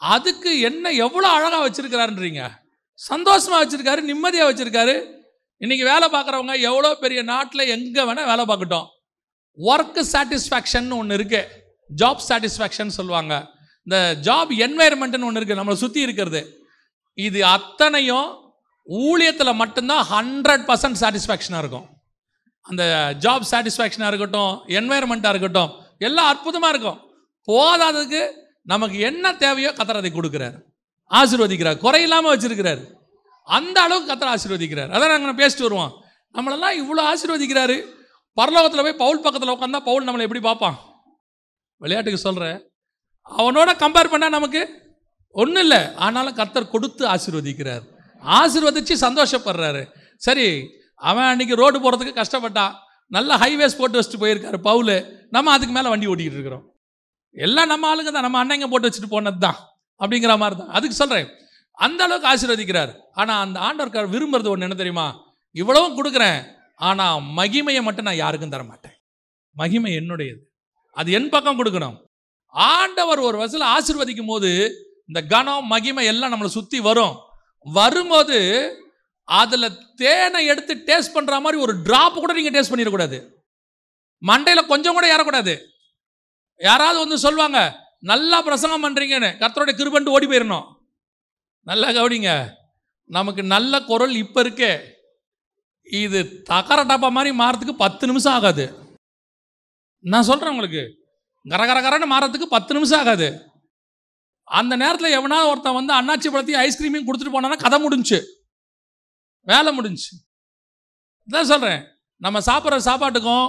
அதுக்கு என்ன எவ்வளோ அழகாக வச்சிருக்கிறாருன்றீங்க? சந்தோஷமாக வச்சுருக்காரு நிம்மதியாக வச்சுருக்காரு. இன்னைக்கு வேலை பார்க்குறவங்க எவ்வளோ பெரிய நாட்டில் எங்கே வேணால் வேலை பார்க்கட்டும். ஒர்க்கு சாட்டிஸ்ஃபேக்ஷன் ஒன்று இருக்குது ஜாப் சாட்டிஸ்ஃபேக்ஷன் சொல்லுவாங்க. இந்த ஜாப் என்வைரன்மெண்ட்னு ஒன்று இருக்குது நம்மளை சுற்றி இருக்கிறது. இது அத்தனையும் ஊழியத்தில் மட்டும்தான் ஹண்ட்ரட் பர்சன்ட் சாட்டிஸ்ஃபேக்ஷனாக இருக்கும். அந்த ஜாப் சாட்டிஸ்ஃபேக்ஷனாக இருக்கட்டும் என்வைரன்மெண்ட்டாக இருக்கட்டும் எல்லாம் அற்புதமாக இருக்கும். போதாததுக்கு நமக்கு என்ன தேவையோ கத்தர் அதை கொடுக்குறாரு. ஆசீர்வதிக்கிறார். குறையில்லாமல் வச்சிருக்கிறார். அந்த அளவுக்கு கத்தர் ஆசீர்வதிக்கிறார். அதான் நாங்கள் பேசிட்டு வருவோம். நம்மளெல்லாம் இவ்வளோ ஆசீர்வதிக்கிறாரு. பரலோகத்தில் போய் பவுல் பக்கத்தில் உட்காந்தா பவுல் நம்மளை எப்படி பார்ப்பான்? விளையாட்டுக்கு சொல்கிறேன் அவனோட கம்பேர் பண்ணால் நமக்கு ஒன்றும் இல்லை. ஆனாலும் கத்தர் கொடுத்து ஆசீர்வதிக்கிறார். ஆசீர்வதிச்சு சந்தோஷப்படுறாரு. சரி அவன் அன்னைக்கு ரோடு போகிறதுக்கு கஷ்டப்பட்டான். நல்ல ஹைவேஸ் போட்டு வச்சுட்டு போயிருக்காரு பவுல். நம்ம அதுக்கு மேலே வண்டி ஓட்டிக்கிட்டு இருக்கிறோம். எல்லாம் நம்ம ஆளுங்க தான். நம்ம அண்ணங்க போட்டு வச்சுட்டு போனது தான். அப்படிங்கிற மாதிரி தான். அதுக்கு சொல்கிறேன் அந்த அளவுக்கு ஆசீர்வதிக்கிறார். ஆனால் அந்த ஆண்டவர்கார் விரும்புறது ஒன்று என்ன தெரியுமா? இவ்வளவும் கொடுக்குறேன். ஆனால் மகிமையை மட்டும் நான் யாருக்கும் தர மாட்டேன் மகிமை என்னுடையது. அது என் பக்கம் கொடுக்கணும். ஆண்டவர் ஒரு வசதியில் ஆசீர்வதிக்கும் போது இந்த கனம் மகிமை எல்லாம் நம்மளை சுற்றி வரும். வரும்போது அதில் தேனை எடுத்து டேஸ்ட் பண்ணுற மாதிரி ஒரு ட்ராப் கூட நீங்கள் டேஸ்ட் பண்ணிடக்கூடாது. மண்டையில் கொஞ்சம் கூட ஏறக்கூடாது. யாராவது வந்து சொல்லுவாங்க நல்லா பிரசங்கம் பண்ணுறீங்கன்னு கர்த்தருடைய கிருபண்டு ஓடி போயிடணும் நல்லா கவனிங்க நமக்கு நல்ல குரல் இப்போ இருக்கே. இது தகர டப்பா மாதிரி மாறத்துக்கு பத்து நிமிஷம் ஆகாது. நான் சொல்கிறேன் உங்களுக்கு கரகரகரன்னு மாறத்துக்கு பத்து நிமிஷம் ஆகாது. அந்த நேரத்தில் எவனாவது ஒருத்தன் வந்து அண்ணாச்சி பழத்தையும் ஐஸ்கிரீமையும் கொடுத்துட்டு போனான்னா கதை முடிஞ்சுச்சு வேலை முடிஞ்சுச்சு இதான் சொல்கிறேன் நம்ம சாப்பிட்ற சாப்பாட்டுக்கும்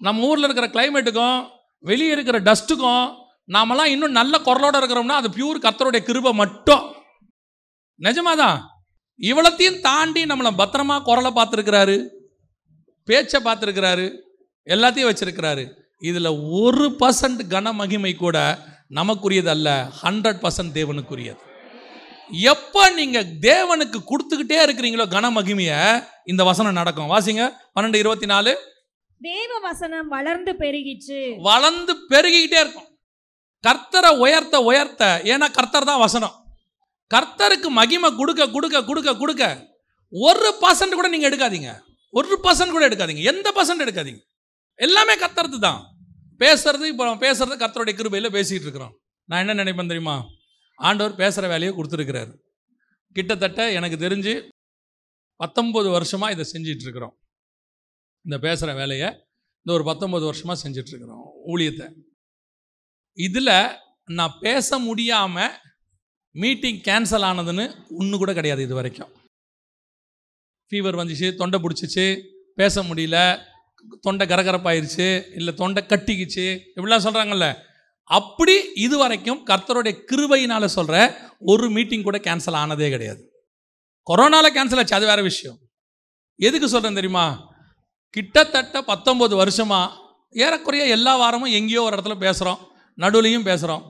நம்ம ஊரில் இருக்கிற கிளைமேட்டுக்கும் வெளியே இருக்கிற டஸ்ட்டுக்கும் நாமெல்லாம் இன்னும் நல்ல குரலோட இருக்கிறோம்னா அது பியூர் கர்த்தருடைய கிருபை மட்டும். நிஜமாதான் இவ்வளத்தையும் தாண்டி நம்மளை பத்திரமா குரலை பார்த்துருக்கிறாரு பேச்சை பார்த்துருக்கிறாரு எல்லாத்தையும் வச்சிருக்கிறாரு. இதில் ஒரு பர்சன்ட் கன மகிமை கூட நமக்குரியது அல்ல ஹண்ட்ரட் பர்சன்ட் தேவனுக்குரியது. எப்போ நீங்கள் தேவனுக்கு கொடுத்துக்கிட்டே இருக்கிறீங்களோ கன மகிமையை இந்த வசனம் நடக்கும். வாசிங்க பன்னெண்டு இருபத்தி நாலு. தேவ வசனம் வளர்ந்து பெருகிச்சு வளர்ந்து பெருகிக்கிட்டே இருக்கும். கர்த்தரை உயர்த்த உயர்த்த. ஏன்னா கர்த்தர் தான் வசனம். கர்த்தருக்கு மகிமை கொடுக்க கொடுக்க கொடுக்க கொடுக்க ஒரு பர்சன்ட் கூட நீங்கள் எடுக்காதீங்க. ஒரு பர்சன்ட் கூட எடுக்காதீங்க. எந்த பர்சன்ட் எடுக்காதீங்க? எல்லாமே கர்த்தரது தான். பேசுறது இப்போ நம்ம பேசுறது கர்த்தருடைய கிருபையில் பேசிகிட்டு இருக்கிறோம். நான் என்ன நினைப்பேன் தெரியுமா? ஆண்டவர் பேசுகிற வேலையை கொடுத்துருக்கிறாரு. கிட்டத்தட்ட எனக்கு தெரிஞ்சு பத்தொம்பது வருஷமாக இதை செஞ்சிட்ருக்கிறோம் இந்த பேசுகிற வேலையை இந்த ஒரு பத்தொம்பது வருஷமாக செஞ்சிட்ருக்குறோம் ஊழியத்தை. இதில் நான் பேச முடியாமல் மீட்டிங் கேன்சல் ஆனதுன்னு ஒன்று கூட கிடையாது இது வரைக்கும். ஃபீவர் வந்துச்சு தொண்டை பிடிச்சிச்சு பேச முடியல தொண்டை கரகரப்பாயிருச்சு இல்லை தொண்டை கட்டிக்கிச்சு இப்படிலாம் சொல்கிறாங்கல்ல அப்படி இது வரைக்கும் கர்த்தருடைய கிருபையினால் சொல்கிற ஒரு மீட்டிங் கூட கேன்சல் ஆனதே கிடையாது. கொரோனாவில் கேன்சல் ஆச்சு அது வேறு விஷயம். எதுக்கு சொல்கிறேன் தெரியுமா? கிட்டத்தட்ட பத்தொம்பது வருஷமாக ஏறக்குறைய எல்லா வாரமும் எங்கேயோ ஒரு இடத்துல பேசுகிறோம் நடுவுலையும் பேசுகிறோம்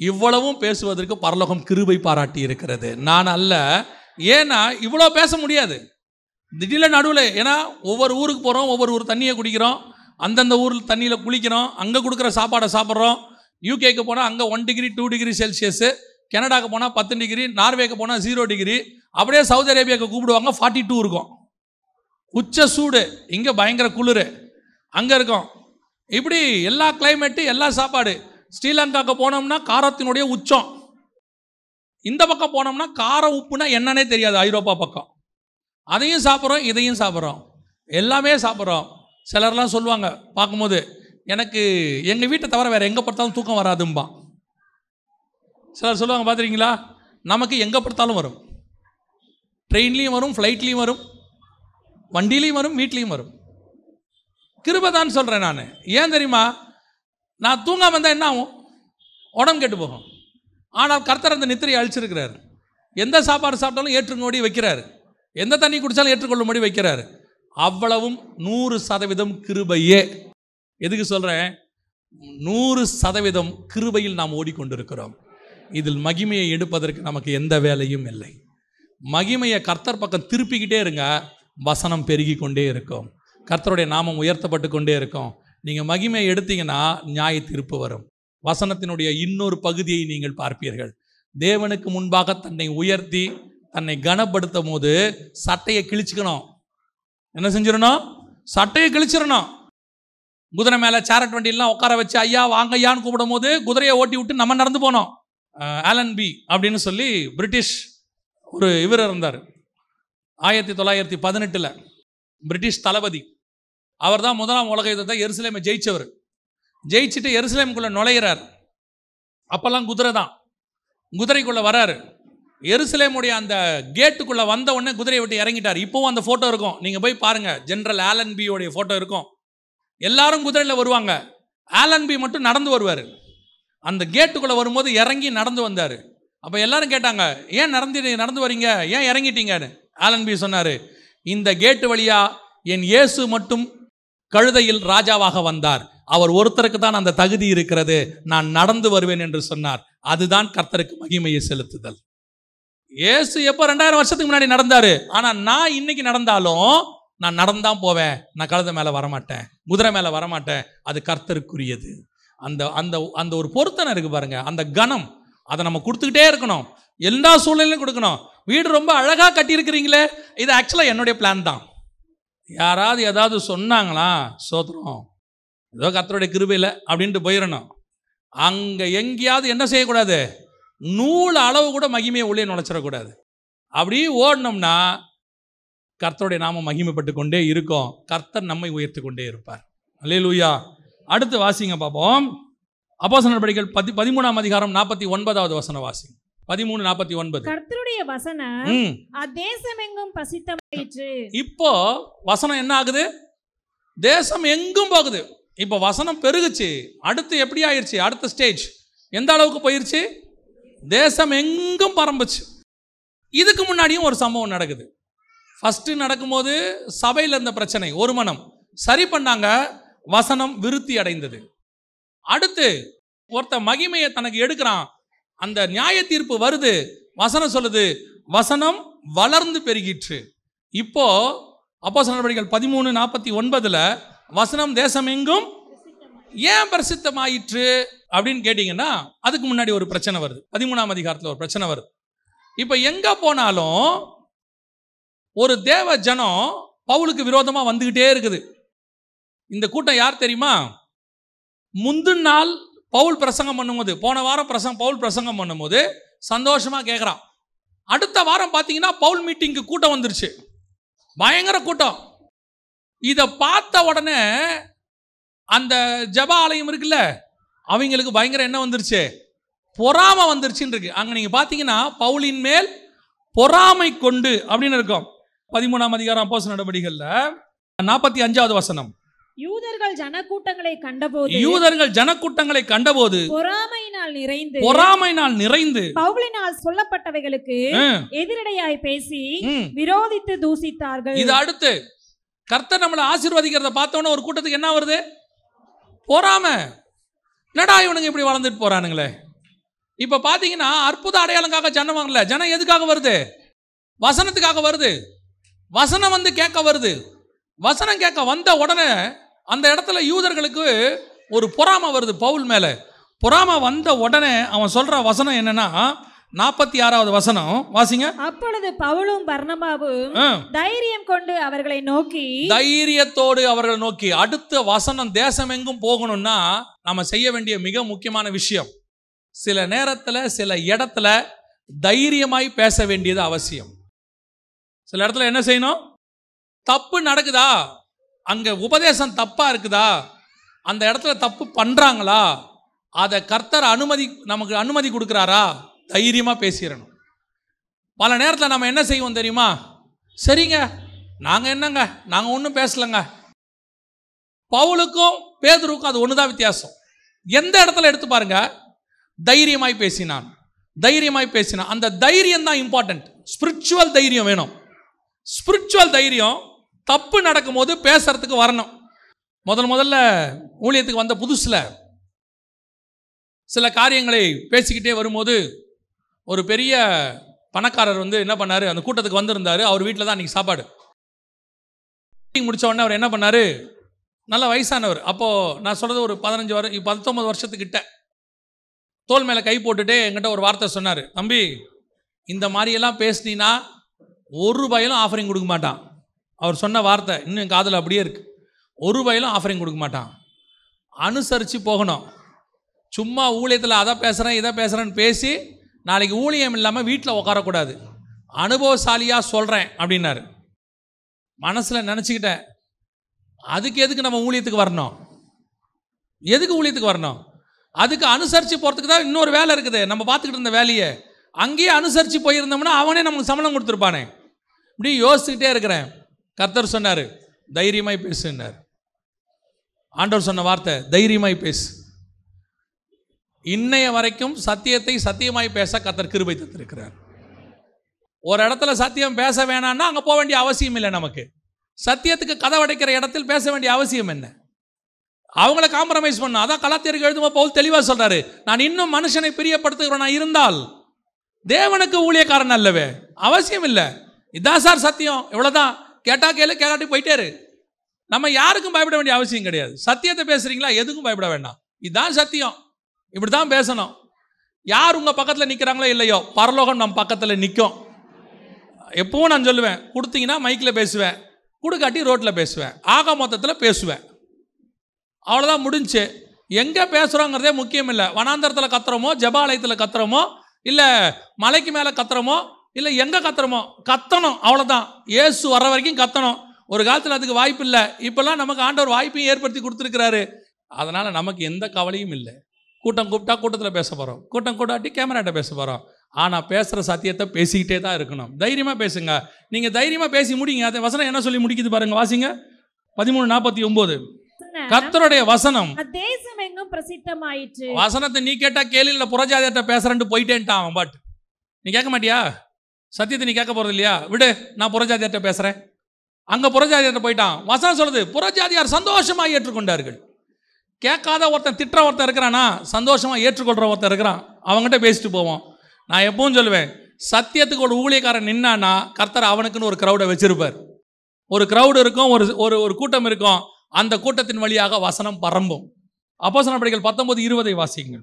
இவ்வளவும் பேசுவதற்கு பரலோகம் கிருபை பாராட்டி இருக்கிறது. நான் அல்ல. ஏன்னா இவ்வளோ பேச முடியாது. திடீர்னு நடுவில் ஏன்னா ஒவ்வொரு ஊருக்கு போகிறோம் ஒவ்வொரு ஊர் தண்ணியை குடிக்கிறோம் அந்தந்த ஊரில் தண்ணியில் குளிக்கிறோம் அங்கே கொடுக்குற சாப்பாடை சாப்பிட்றோம். யூகேக்கு போனால் அங்கே one degree two degree Celsius கனடாக்கு போனால் பத்து டிகிரி நார்வேக்கு போனால் ஜீரோ டிகிரி அப்படியே சவுதி அரேபியாவுக்கு கூப்பிடுவாங்க ஃபார்ட்டி டூ இருக்கும். உச்ச சூடு இங்கே பயங்கர குளிர். அங்கே இருக்கும். இப்படி எல்லா கிளைமேட்டு எல்லா சாப்பாடு. ஸ்ரீலங்காவுக்கு போனோம்னா காரத்தினுடைய உச்சம். இந்த பக்கம் போனோம்னா காரம் உப்புனா என்னன்னே தெரியாது ஐரோப்பா பக்கம். அதையும் சாப்பிட்றோம் இதையும் சாப்பிட்றோம். எல்லாமே சாப்பிட்றோம். சிலர்லாம் சொல்லுவாங்க பார்க்கும்போது எனக்கு எங்கள் வீட்டை தவிர வேறு எங்கே பார்த்தாலும் தூக்கம் வராதும்பா. சிலர் சொல்லுவாங்க பார்த்துருக்கீங்களா? நமக்கு எங்கே பார்த்தாலும் வரும். ட்ரெயின்லேயும் வரும் ஃப்ளைட்லேயும் வரும். வண்டியிலையும் வரும் வீட்லேயும் வரும். கிருபதான் சொல்கிறேன் நான். ஏன் தெரியுமா? நான் தூங்காமல் இருந்தால் என்ன ஆகும்? உடம்பு கெட்டு போகும். ஆனால் கர்த்தர் அந்த நித்திரையை அழிச்சிருக்கிறார். எந்த சாப்பாடு சாப்பிட்டாலும் ஏற்றுக்கொண்டு வைக்கிறார். எந்த தண்ணி குடித்தாலும் ஏற்றுக்கொள்ளும்படி வைக்கிறாரு. அவ்வளவும் நூறு சதவீதம் கிருபையே. எதுக்கு சொல்கிறேன் நூறு சதவீதம் கிருபையில் நாம் ஓடிக்கொண்டிருக்கிறோம். இதில் மகிமையை எடுப்பதற்கு நமக்கு எந்த வேலையும் இல்லை. மகிமையை கர்த்தர் பக்கம் திருப்பிக்கிட்டே இருங்க. வசனம் பெருகி கொண்டே இருக்கும். கர்த்தருடைய நாமம் உயர்த்தப்பட்டு கொண்டே இருக்கும். நீங்கள் மகிமையை எடுத்தீங்கன்னா நியாய தீர்ப்பு வரும். வசனத்தினுடைய இன்னொரு பகுதியை நீங்கள் பார்ப்பீர்கள். தேவனுக்கு முன்பாக தன்னை உயர்த்தி தன்னை கனப்படுத்தும் போது சட்டையை கிழிச்சுக்கணும். என்ன செஞ்சிடணும்? சட்டையை கிழிச்சிடணும். குதிரை மேலே சேரட் வண்டியெல்லாம் உட்கார வச்சு ஐயா வாங்க ஐயான்னு கூப்பிடும் போது குதிரையை ஓட்டி விட்டு நம்ம நடந்து போனோம். ஆலன் பி அப்படின்னு சொல்லி பிரிட்டிஷ் ஒரு இவர் இருந்தார். ஆயிரத்தி தொள்ளாயிரத்தி பதினெட்டில் பிரிட்டிஷ் தளபதி. அவர் தான் முதலாம் உலக யுத்தத்தை எருசலேமை ஜெயிச்சவர். ஜெயிச்சுட்டு எருசலேமுக்குள்ளே நுழையிறார். அப்போல்லாம் குதிரை தான். குதிரைக்குள்ளே வராரு. எருசலேமுடைய அந்த கேட்டுக்குள்ளே வந்த உடனே குதிரையை விட்டு இறங்கிட்டார். இப்போவும் அந்த ஃபோட்டோ இருக்கும். நீங்கள் போய் பாருங்கள் ஜென்ரல் ஆலன் பியோடைய ஃபோட்டோ இருக்கும். எல்லாரும் குதிரையில் வருவாங்க. ஆலன் பி மட்டும் நடந்து வருவார். அந்த கேட்டுக்குள்ளே வரும்போது இறங்கி நடந்து வந்தார். அப்போ எல்லாரும் கேட்டாங்க ஏன் நடந்து நடந்து வரீங்க? ஏன் இறங்கிட்டீங்கன்னு? ஆலன் பி சொன்னார் இந்த கேட்டு வழியா என் இயேசு மட்டும் கழுதையில் ராஜாவாக வந்தார். அவர் ஒருத்தருக்கு தான் அந்த தகுதி இருக்கிறது. நான் நடந்து வருவேன் என்று சொன்னார். அதுதான் கர்த்தருக்கு மகிமையை செலுத்துதல். இயேசு எப்போ ரெண்டாயிரம் வருஷத்துக்கு முன்னாடி நடந்தாரு? ஆனால் நான் இன்னைக்கு நடந்தாலும் நான் நடந்தான் போவேன். நான் கழுதை மேலே வரமாட்டேன். குதிரை மேலே வரமாட்டேன். அது கர்த்தருக்குரியது. அந்த அந்த அந்த ஒரு பொருத்தனை இருக்கு பாருங்க. அந்த கணம் அதை நம்ம கொடுத்துக்கிட்டே இருக்கணும். எல்லா சூழ்நிலையும் கொடுக்கணும். வீடு ரொம்ப அழகாக கட்டியிருக்கிறீங்களே இது ஆக்சுவலாக என்னுடைய பிளான் தான். யாராவது ஏதாவது சொன்னாங்களா சோத்திரம் ஏதோ கர்த்தருடைய கிருபையில் அப்படின்ட்டு போயிடணும் அங்கே எங்கேயாவது என்ன செய்யக்கூடாது? நூல் அளவு கூட மகிமையை உள்ளே நுழைச்சிடக்கூடாது. அப்படி ஓடினோம்னா கர்த்தருடைய நாம மகிமைப்பட்டு கொண்டே இருக்கும். கர்த்தர் நம்மை உயர்த்தி கொண்டே இருப்பார். அல்லேலூயா அடுத்து வாசிங்க பார்ப்போம். அப்போஸ்தலர் படிகள் பதி பதிமூணாம் அதிகாரம் நாற்பத்தி ஒன்பதாவது வசன வாசிங்க. பதிமூணு நாற்பத்தி ஒன்பது. கர்த்தருடைய வசனம் ம். அத்தேசமெங்கும் பசித்தமாயிற்று. இப்போ வசனம் என்ன ஆகுது? தேசம் எங்கும் போகுது. இப்போ வசனம் பெருகுச்சு. அடுத்து எப்படி ஆயிடுச்சு அடுத்த ஸ்டேஜ் எந்த அளவுக்கு போயிருச்சு? தேசம் எங்கும் பரம்புச்சு. இதுக்கு முன்னாடியும் ஒரு சம்பவம் நடக்குது. ஃபஸ்ட்டு நடக்கும்போது சபையில் இருந்த பிரச்சனை ஒரு மனம். சரி பண்ணாங்க வசனம் விருத்தி அடைந்தது. அடுத்து ஒருத்த மகிமையை தனக்கு எடுக்கிறான். அந்த நியாய தீர்ப்பு வருது. வசனம் சொல்லுது வசனம் வளர்ந்து பெருகிற்று. இப்போ அப்போ நடவடிக்கைகள் பதிமூணு நாற்பத்தி ஒன்பதுல வசனம் தேசம் எங்கும் ஏன் பிரசித்தமாயிற்று? அப்படின்னு கேட்டிங்கன்னா அதுக்கு முன்னாடி ஒரு பிரச்சனை வருது. பதிமூணாம் அதிகாரத்தில் ஒரு பிரச்சனை வருது. இப்போ எங்க போனாலும் ஒரு தேவ ஜனம் பவுலுக்கு விரோதமாக வந்துக்கிட்டே இருக்குது. இந்த கூட்டம் யார் தெரியுமா? முந்தின நாள் பவுல் பிரசங்கம் பண்ணும்போது போன வாரம் பிரசங்கம் பவுல் பிரசங்கம் பண்ணும்போது சந்தோஷமாக கேட்குறான் அடுத்த வாரம் பார்த்தீங்கன்னா பவுல் மீட்டிங்க்கு கூட்டம் வந்துருச்சு. பயங்கர கூட்டம். இதை பார்த்த உடனே அந்த ஜப ஆலயம் இருக்குல்ல அவங்களுக்கு பயங்கர என்ன வந்துருச்சு. பொறாமை வந்துருச்சுன்னு இருக்கு. அங்கே நீங்கள் பார்த்தீங்கன்னா பவுலின் மேல் பொறாமை கொண்டு அப்படின்னு இருக்கும். பதிமூணாம் அதிகாரம் அப்போஸ் நடவடிக்கைகளில் நாற்பத்தி அஞ்சாவது வசனம். யூதர்கள் ஜனக்கூட்டங்களை கண்டபோது யூதர்கள் ஜனக்கூட்டங்களை கண்டபோது பொறாமையினால் நிறைந்து பொறாமையினால் நிறைந்து பவுலினால் சொல்லப்பட்டவைகளுக்கு எதிரடையாய் பேசி விரோதித்து தூசித்தார்கள். இது அடுத்து கர்த்தர் நம்மளை ஆசீர்வதிக்கிறத பார்த்தோன்னே ஒரு கூட்டத்துக்கு என்ன வருது? பொறாமை. என்னடா இவனுங்க இப்படி வளர்ந்துட்டு போறானுங்களே? இப்போ பார்த்தீங்கன்னா அற்புத அடையாளங்காக ஜனம் வரல ஜனம் எதுக்காக வருது? வசனத்துக்காக வருது. வசனம் வந்து கேட்க வருது. வசனம் கேட்க வந்த உடனே அந்த இடத்துல யூதர்களுக்கு ஒரு பொறாமை வருது பவுல் மேலே. பொறாமை வந்த உடனே அவன் சொல்ற வசனம் என்னன்னா நாற்பத்தி ஆறாவது வசனம். வாசிங்க. அப்பொழுது பவுலும் பர்னபாவும் ஆ. தைரியம் கொண்டு அவர்களை நோக்கி தைரியத்தோடு அவர்கள் நோக்கி அடுத்த வசனம் தேசம் எங்கும் போகணும்னா நம்ம செய்ய வேண்டிய மிக முக்கியமான விஷயம். சில நேரத்தில் சில இடத்துல தைரியமாய் பேச வேண்டியது அவசியம். சில இடத்துல என்ன செய்யணும்? தப்பு நடக்குதா? அங்கே உபதேசம் தப்பாக இருக்குதா? அந்த இடத்துல தப்பு பண்ணுறாங்களா அதை கர்த்தர் அனுமதி நமக்கு அனுமதி கொடுக்குறாரா? தைரியமாக பேசிடணும். பல நேரத்தில் நம்ம என்ன செய்வோம் தெரியுமா? சரிங்க நாங்கள் என்னங்க? நாங்கள் ஒன்றும் பேசலைங்க. பவுலுக்கும் பேதருக்கும் அது ஒன்று தான் வித்தியாசம். எந்த இடத்துல எடுத்து பாருங்க? தைரியமாய் பேசினான். தைரியமாய் பேசினான். அந்த தைரியம் தான் இம்பார்ட்டன்ட் ஸ்பிரிச்சுவல் தைரியம் வேணும். ஸ்பிரிச்சுவல் தைரியம் தப்பு நடக்கும்போது பேசுறதுக்கு வரணும். முதல் முதல்ல ஊழியத்துக்கு வந்த புதுசில் சில காரியங்களை பேசிக்கிட்டே வரும்போது ஒரு பெரிய பணக்காரர் வந்து என்ன பண்ணார்? அந்த கூட்டத்துக்கு வந்திருந்தார். அவர் வீட்டில் தான் அன்றைக்கி சாப்பாடு. முடித்த உடனே அவர் என்ன பண்ணார்? நல்ல வயசானவர். அப்போது நான் சொல்கிறது ஒரு பதினஞ்சு வர பத்தொம்பது வருஷத்துக்கிட்ட. தோல் மேலே கை போட்டுட்டு என்கிட்ட ஒரு வார்த்தை சொன்னார். தம்பி இந்த மாதிரியெல்லாம் பேசினீன்னா ஒரு ரூபாயிலும் ஆஃபரிங் கொடுக்க மாட்டான். அவர் சொன்ன வார்த்தை இன்னும் என் காதில் அப்படியே இருக்குது ஒரு வயலும் ஆஃபரிங் கொடுக்க மாட்டான். அனுசரித்து போகணும். சும்மா ஊழியத்தில் அதை பேசுகிறேன் இதை பேசுகிறேன்னு பேசி நாளைக்கு ஊழியம் இல்லாமல் வீட்டில் உட்காரக்கூடாது அனுபவசாலியாக சொல்கிறேன் அப்படின்னாரு. மனசில் நினச்சிக்கிட்டேன். அதுக்கு எதுக்கு நம்ம ஊழியத்துக்கு வரணும்? எதுக்கு ஊழியத்துக்கு வரணும்? அதுக்கு அனுசரித்து போகிறதுக்கு தான் இன்னொரு வேலை இருக்குது. நம்ம பார்த்துக்கிட்டு இருந்த வேலையை அங்கேயே அனுசரித்து போயிருந்தோம்னா அவனே நமக்கு சம்பளம் கொடுத்துருப்பானே. இப்படி யோசிச்சுக்கிட்டே இருக்கிறேன். கர்த்தர் சொன்னார் தைரியமாய் பேசுனார் ஆண்டவர் சொன்ன வார்த்தை தைரியமாய் பேசு. இன்னைய வரைக்கும் சத்தியத்தை சத்தியமாய் பேச கர்த்தர் கிருபை தத்திருக்கிறார் ஒரு இடத்துல சத்தியம் பேச வேணாம்னா அங்கே போக வேண்டிய அவசியம் இல்லை நமக்கு. சத்தியத்துக்கு கதை உடைக்கிற இடத்தில் பேச வேண்டிய அவசியம் என்ன? அவங்கள காம்ப்ரமைஸ் பண்ண. அதான் கலாத்தியருக்கு எழுதும் போல் தெளிவாக சொல்றாரு நான் இன்னும் மனுஷனை பிரியப்படுத்துகிறவனா இருந்தால் தேவனுக்கு ஊழியக்காரன் அல்லவே. அவசியம் இல்லை. இதான் சார் சத்தியம். இவ்வளோதான் கேட்டா கேளு கேளாட்டி போயிட்டே இரு. நம்ம யாருக்கும் பயப்பட வேண்டிய அவசியம் கிடையாது. சத்தியத்தை பேசுறீங்களா? எதுக்கும் பயப்பட வேண்டாம். இதுதான் சத்தியம். இப்படி தான் பேசணும். யார் உங்கள் பக்கத்தில் நிற்கிறாங்களோ இல்லையோ பரலோகம் நம்ம பக்கத்தில் நிற்கும் எப்பவும் நான் சொல்லுவேன் கொடுத்தீங்கன்னா மைக்கில் பேசுவேன் கொடுக்காட்டி ரோட்டில் பேசுவேன் ஆக மொத்தத்தில் பேசுவேன். அவ்வளோதான் முடிஞ்சு. எங்கே பேசுகிறோங்கிறதே முக்கியம் இல்லை. வனாந்தரத்தில் கத்துறோமோ ஜபாலயத்தில் கத்துறோமோ இல்லை மலைக்கு மேலே கத்துறோமோ இல்லை எங்கே கத்துறோமோ கத்தணும். அவ்வளோதான் இயேசு வர வரைக்கும் கத்தணும். ஒரு காலத்தில் அதுக்கு வாய்ப்பு இல்லை. இப்போல்லாம் நமக்கு ஆண்டவர் வாய்ப்பையும் ஏற்படுத்தி கொடுத்துருக்கிறாரு. அதனால் நமக்கு எந்த கவலையும் இல்லை. கூட்டம் கூப்பிட்டா கூட்டத்தில் பேச போகிறோம் கூட்டம் கூட்டாட்டி கேமராட்ட பேச போகிறோம் ஆனால் பேசுகிற சத்தியத்தை பேசிக்கிட்டே தான் இருக்கணும். தைரியமாக பேசுங்க. நீங்கள் தைரியமாக பேசி முடிங்க. அது வசனம் என்ன சொல்லி முடிக்குது பாருங்க வாசிங்க. பதிமூணு நாற்பத்தி ஒம்பது. கர்த்தருடைய வசனம். தேசம் எங்கும் பிரசித்தமாயிற்று. வசனத்தை நீ கேட்டா கேள்வியில புறஜாதியர்கிட்ட பேசுறேன்ட்டு போயிட்டேன்ட்டான் அவன் பாட்டு. நீ கேட்க மாட்டியா? சத்தியத்தை நீ கேட்க போறது இல்லையா? விடு நான் புறஜாதியார்கிட்ட பேசுறேன். அங்க புறஜாதியர்கிட்ட போயிட்டான். வசனம் சொல்லுது புறஜாதியார் சந்தோஷமா ஏற்றுக்கொண்டார்கள். கேட்காத ஒருத்தன் திட்டுற ஒருத்தன் இருக்கிறானா? சந்தோஷமா ஏற்றுக்கொள்ற ஒருத்தன் இருக்கிறான். அவங்ககிட்ட பேசிட்டு போவோம். நான் எப்பவும் சொல்லுவேன் சத்தியத்துக்கு ஒரு ஊழியக்காரன் நின்னான்னா கர்த்தர் அவனுக்குன்னு ஒரு க்ரௌடை வச்சிருப்பார். ஒரு க்ரௌடு இருக்கும் ஒரு ஒரு ஒரு கூட்டம் இருக்கும். அந்த கூட்டத்தின் வழியாக வசனம் பரம்பும். அப்பாசன படிகள் பத்தொன்பது இருபதை வாசிங்க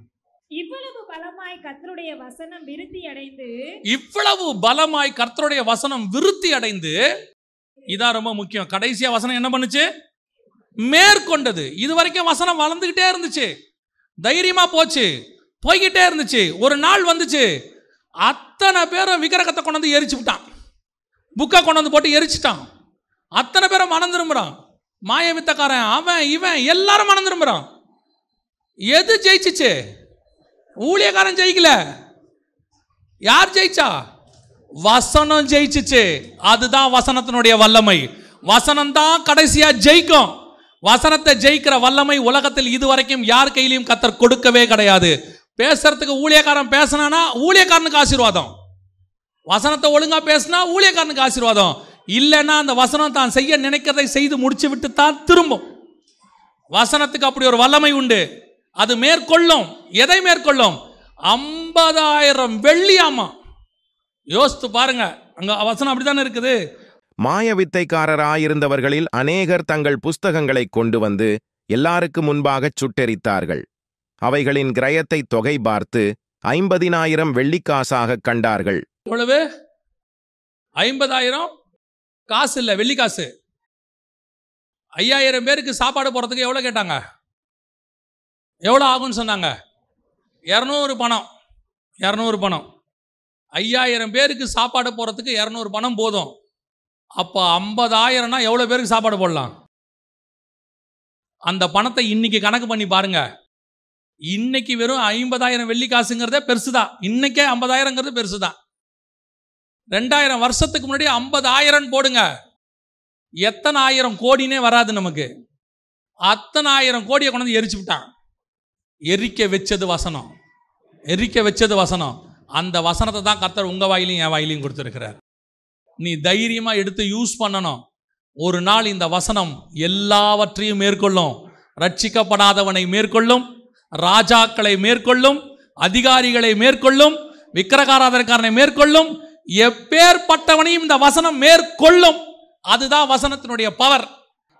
பலமாய் கர்த்தருடைய வசனம் விருத்தி அடைந்து இவ்வளவு பலமாய் கர்த்தருடைய வசனம் விருத்தி அடைந்து இதான் ரொம்ப முக்கியம். கடைசியா வசனம் என்ன பண்ணுச்சு? மேற்கொண்டது. இது வரைக்கும் வசனம் வளர்ந்துகிட்டே இருந்துச்சு. தைரியமா போச்சு. போய்கிட்டே இருந்துச்சு. ஒரு நாள் வந்துச்சு. அத்தனை பேரும் விக்கிரகத்தை கொண்டு வந்து எரிச்சு விட்டான். புக்கை கொண்டு வந்து போட்டு எரிச்சிட்டான். அத்தனை பேரும் மனம் திரும்புறான். மாய வித்தக்காரன் அவன் இவன் எல்லாரும் மனம் திரும்புறான். எது ஜெயிச்சிச்சு? ஊழியக்காரன் ஜெயிக்கல. யார் ஜெயிச்சா? வசனம் ஜெயிச்சிச்சு. அதுதான் வசனத்தினுடைய வல்லமை. வசனம் தான் கடைசியா ஜெயிக்கும். வசனத்தை ஜெயிக்கிற வல்லமை உலகத்தில் இதுவரைக்கும் யார் கையிலையும் கத்தர் கொடுக்கவே கிடையாது. பேசுறதுக்கு ஊழியக்காரன் பேசினானா ஊழியக்காரனுக்கு ஆசீர்வாதம். வசனத்தை ஒழுங்கா பேசினா ஊழியக்காரனுக்கு ஆசீர்வாதம். இல்லைன்னா அந்த வசனம் தான் செய்ய நினைக்கிறதை செய்து முடிச்சு விட்டு தான் திரும்பும். வசனத்துக்கு அப்படி ஒரு வல்லமை உண்டு. அது மேற்கொள்ளும். எதை மேற்கொள்ளும்? ஐம்பதாயிரம் வெள்ளியாமா யோசித்து பாருங்க. அங்க வசனம் அப்படித்தானே இருக்குது? மாய வித்தைக்காரராயிருந்தவர்களில் அநேகர் தங்கள் புஸ்தகங்களைக் கொண்டு வந்து எல்லாருக்கு முன்பாகச் சுட்டெரித்தார்கள். அவைகளின் கிரயத்தை தொகை பார்த்து ஐம்பதினாயிரம் வெள்ளிக்காசாகக் கண்டார்கள். எவ்வளவு? ஐம்பதாயிரம்? காசு இல்லை வெள்ளி காசு. ஐயாயிரம் பேருக்கு சாப்பாடு போகிறதுக்கு எவ்வளோ கேட்டாங்க? எவ்வளோ ஆகும்னு சொன்னாங்க? இரநூறு பணம். இரநூறு பணம். ஐயாயிரம் பேருக்கு சாப்பாடு போகிறதுக்கு இரநூறு பணம் போதும். அப்போ ஐம்பதாயிரம்னா எவ்வளோ பேருக்கு சாப்பாடு போடலாம்? அந்த பணத்தை இன்னைக்கு கணக்கு பண்ணி பாருங்க. இன்னைக்கு வெறும் ஐம்பதாயிரம் வெள்ளி காசுங்கிறதே பெருசு தான். இன்னைக்கே ஐம்பதாயிரங்கிறது பெருசு தான். ரெண்டாயிரம் வருஷத்துக்கு முன்னாடி ஐம்பதாயிரம் போடுங்க. எத்தனை ஆயிரம் கோடினே வராது நமக்கு. அத்தனை ஆயிரம் கோடியை கொண்டு வந்து எரிச்சு விட்டான். எரிக்க வச்சது வசனம். எரிக்க வச்சது வசனம். அந்த வசனத்தை தான் கர்த்தர் உங்கள் வாயிலையும் என் வாயிலையும் கொடுத்துருக்கிறார். நீ தைரியமாக எடுத்து யூஸ் பண்ணணும். ஒரு நாள் இந்த வசனம் எல்லாவற்றையும் மேற்கொள்ளும். ரட்சிக்கப்படாதவனை மேற்கொள்ளும். ராஜாக்களை மேற்கொள்ளும். அதிகாரிகளை மேற்கொள்ளும். விக்கிரகாராதனக்காரனை மேற்கொள்ளும். எப்பேற்பட்டவனையும் இந்த வசனம் மேற்கொள்ளும். அதுதான் வசனத்தினுடைய பவர்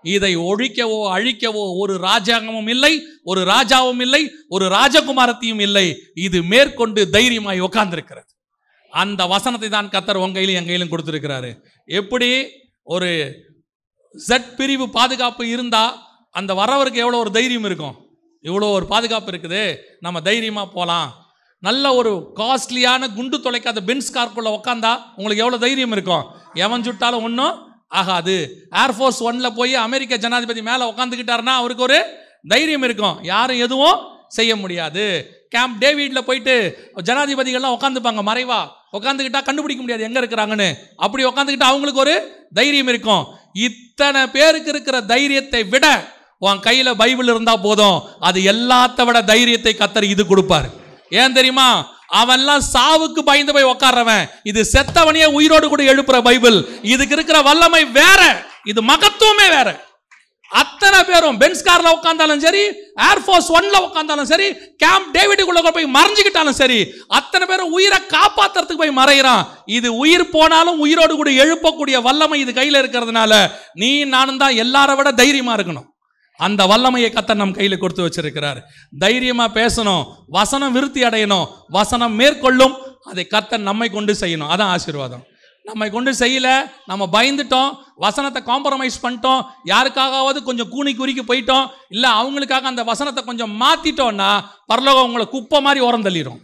இதை ஒழிக்கவோ அழிக்கவோ ஒரு ராஜாங்கமும் இல்லை ஒரு ராஜாவும் இல்லை ஒரு ராஜகுமாரத்தையும் இல்லை. இது மேற்கொண்டு தைரியமாய் உட்கார்ந்திருக்கிறது அந்த வசனத்தை தான் கத்தர் உங்க கையிலும் என் கையிலும் எப்படி ஒரு ஜெட் பிரிவு பாதுகாப்பு இருந்தால் அந்த வரவருக்கு எவ்வளோ ஒரு தைரியம் இருக்கும்? இவ்வளோ ஒரு பாதுகாப்பு இருக்குது. நம்ம தைரியமாக போகலாம் நல்ல ஒரு காஸ்ட்லியான குண்டு தொலைக்காத பென்ஸ் கார்க்குள்ளே உக்காந்தா உங்களுக்கு எவ்வளோ தைரியம் இருக்கும்? எவன் சுட்டாலும் ஒன்றும் ஆகாது. ஏர்ஃபோர்ஸ் ஒன்ல போய் அமெரிக்க ஜனாதிபதி மேலே உட்காந்துக்கிட்டாருன்னா அவருக்கு ஒரு தைரியம் இருக்கும். யாரும் எதுவும் செய்ய முடியாது. கேம்ப் டேவிட்ல போயிட்டு ஜனாதிபதிகள்லாம் உட்காந்துப்பாங்க மறைவா உட்காந்துக்கிட்டா கண்டுபிடிக்க முடியாது எங்கே இருக்கிறாங்கன்னு. அப்படி உட்காந்துக்கிட்டா அவங்களுக்கு ஒரு தைரியம் இருக்கும். இத்தனை பேருக்கு இருக்கிற தைரியத்தை விட உன் கையில் பைபிள் இருந்தால் போதும். அது எல்லாத்த விட தைரியத்தை கத்தர் இது கொடுப்பார். ஏன் தெரியுமா? அவன்லாம் சாவுக்கு பயந்து போய் உட்கார்றவன் இது செத்தவனையே உயிரோடு கூட எழுப்புற பைபிள். இதுக்கு இருக்கிற வல்லமை வேற. இது மகத்துவமே வேற. அத்தனை பேரும் பென்ஸ் கார்ல உட்காந்தாலும் சரி ஏர்ஃபோர்ஸ் ஒன்ல உட்காந்தாலும் சரி கேம்ப் டேவிடுக்குள்ள போய் மறைஞ்சுக்கிட்டாலும் சரி அத்தனை பேரும் உயிரை காப்பாத்துறதுக்கு போய் மறைகிறான் இது உயிர் போனாலும் உயிரோடு கூட எழுப்பக்கூடிய வல்லமை இது கையில் இருக்கிறதுனால நீ நானும் தான் எல்லாரை விட தைரியமா இருக்கணும். அந்த வல்லமையை கத்தர் நம் கையில் கொடுத்து வச்சிருக்கிறார். தைரியமாக பேசணும் வசனம் விருத்தி அடையணும் வசனம் மேற்கொள்ளும் அதை கத்தர் நம்மை கொண்டு செய்யணும். அதான் ஆசீர்வாதம். நம்மை கொண்டு செய்யல நம்ம பயந்துட்டோம் வசனத்தை காம்ப்ரமைஸ் பண்ணிட்டோம் யாருக்காகவாவது கொஞ்சம் கூனி குறுக்கி போயிட்டோம் இல்லை அவங்களுக்காக அந்த வசனத்தை கொஞ்சம் மாற்றிட்டோம்னா பரலோகம் உங்களை குப்பை மாதிரி உரம் தள்ளிடும்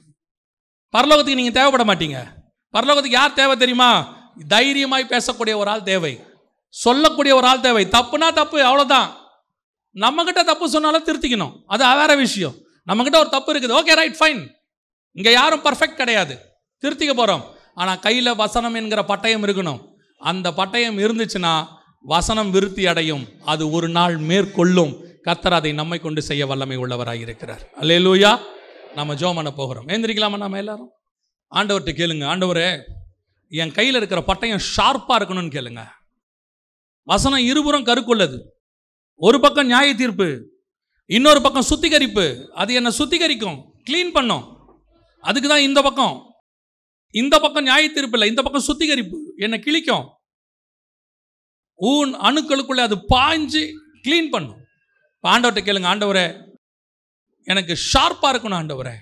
பரலோகத்துக்கு நீங்கள் தேவைப்பட மாட்டீங்க. பரலோகத்துக்கு யார் தேவை தெரியுமா? தைரியமாய் பேசக்கூடிய ஒரு ஆள் தேவை. சொல்லக்கூடிய ஒரு ஆள் தேவை. தப்புனா தப்பு அவ்வளோதான் நம்மக்கிட்ட தப்பு சொன்னாலும் திருத்திக்கணும். அது வேற விஷயம். நம்மக்கிட்ட ஒரு தப்பு இருக்குது. ஓகே ரைட் ஃபைன் இங்கே யாரும் பர்ஃபெக்ட் கிடையாது. திருத்திக்க போகிறோம் ஆனால் கையில் வசனம் என்கிற பட்டயம் இருக்கணும். அந்த பட்டயம் இருந்துச்சுன்னா வசனம் விருத்தி அடையும். அது ஒரு நாள் மேற்கொள்ளும். கத்தர் அதை நம்மை கொண்டு செய்ய வல்லமை உள்ளவராக இருக்கிறார். அல்லேலூயா நம்ம ஜோம் பண்ண போகிறோம். ஏந்திரிக்கலாமா நம்ம எல்லாரும்? ஆண்டவர்கிட்ட கேளுங்க. ஆண்டவரே என் கையில் இருக்கிற பட்டயம் ஷார்ப்பாக இருக்கணும்னு கேளுங்க. வசனம் இருபுறம் கருக்குள்ளது. ஒரு பக்கம் நியாய தீர்ப்பு இன்னொரு பக்கம் சுத்திகரிப்பு. அது என்னை சுத்திகரிக்கும்? க்ளீன் பண்ணும். அதுக்கு தான் இந்த பக்கம். இந்த பக்கம் நியாய தீர்ப்பு இல்லை இந்த பக்கம் சுத்திகரிப்பு. என்னை கிழிக்கும். ஊன் அணுக்களுக்குள்ளே அது பாய்ஞ்சு க்ளீன் பண்ணும். ஆண்டவர்கிட்ட கேளுங்க ஆண்டவரே எனக்கு ஷார்ப்பாக இருக்கணும் ஆண்டவரே.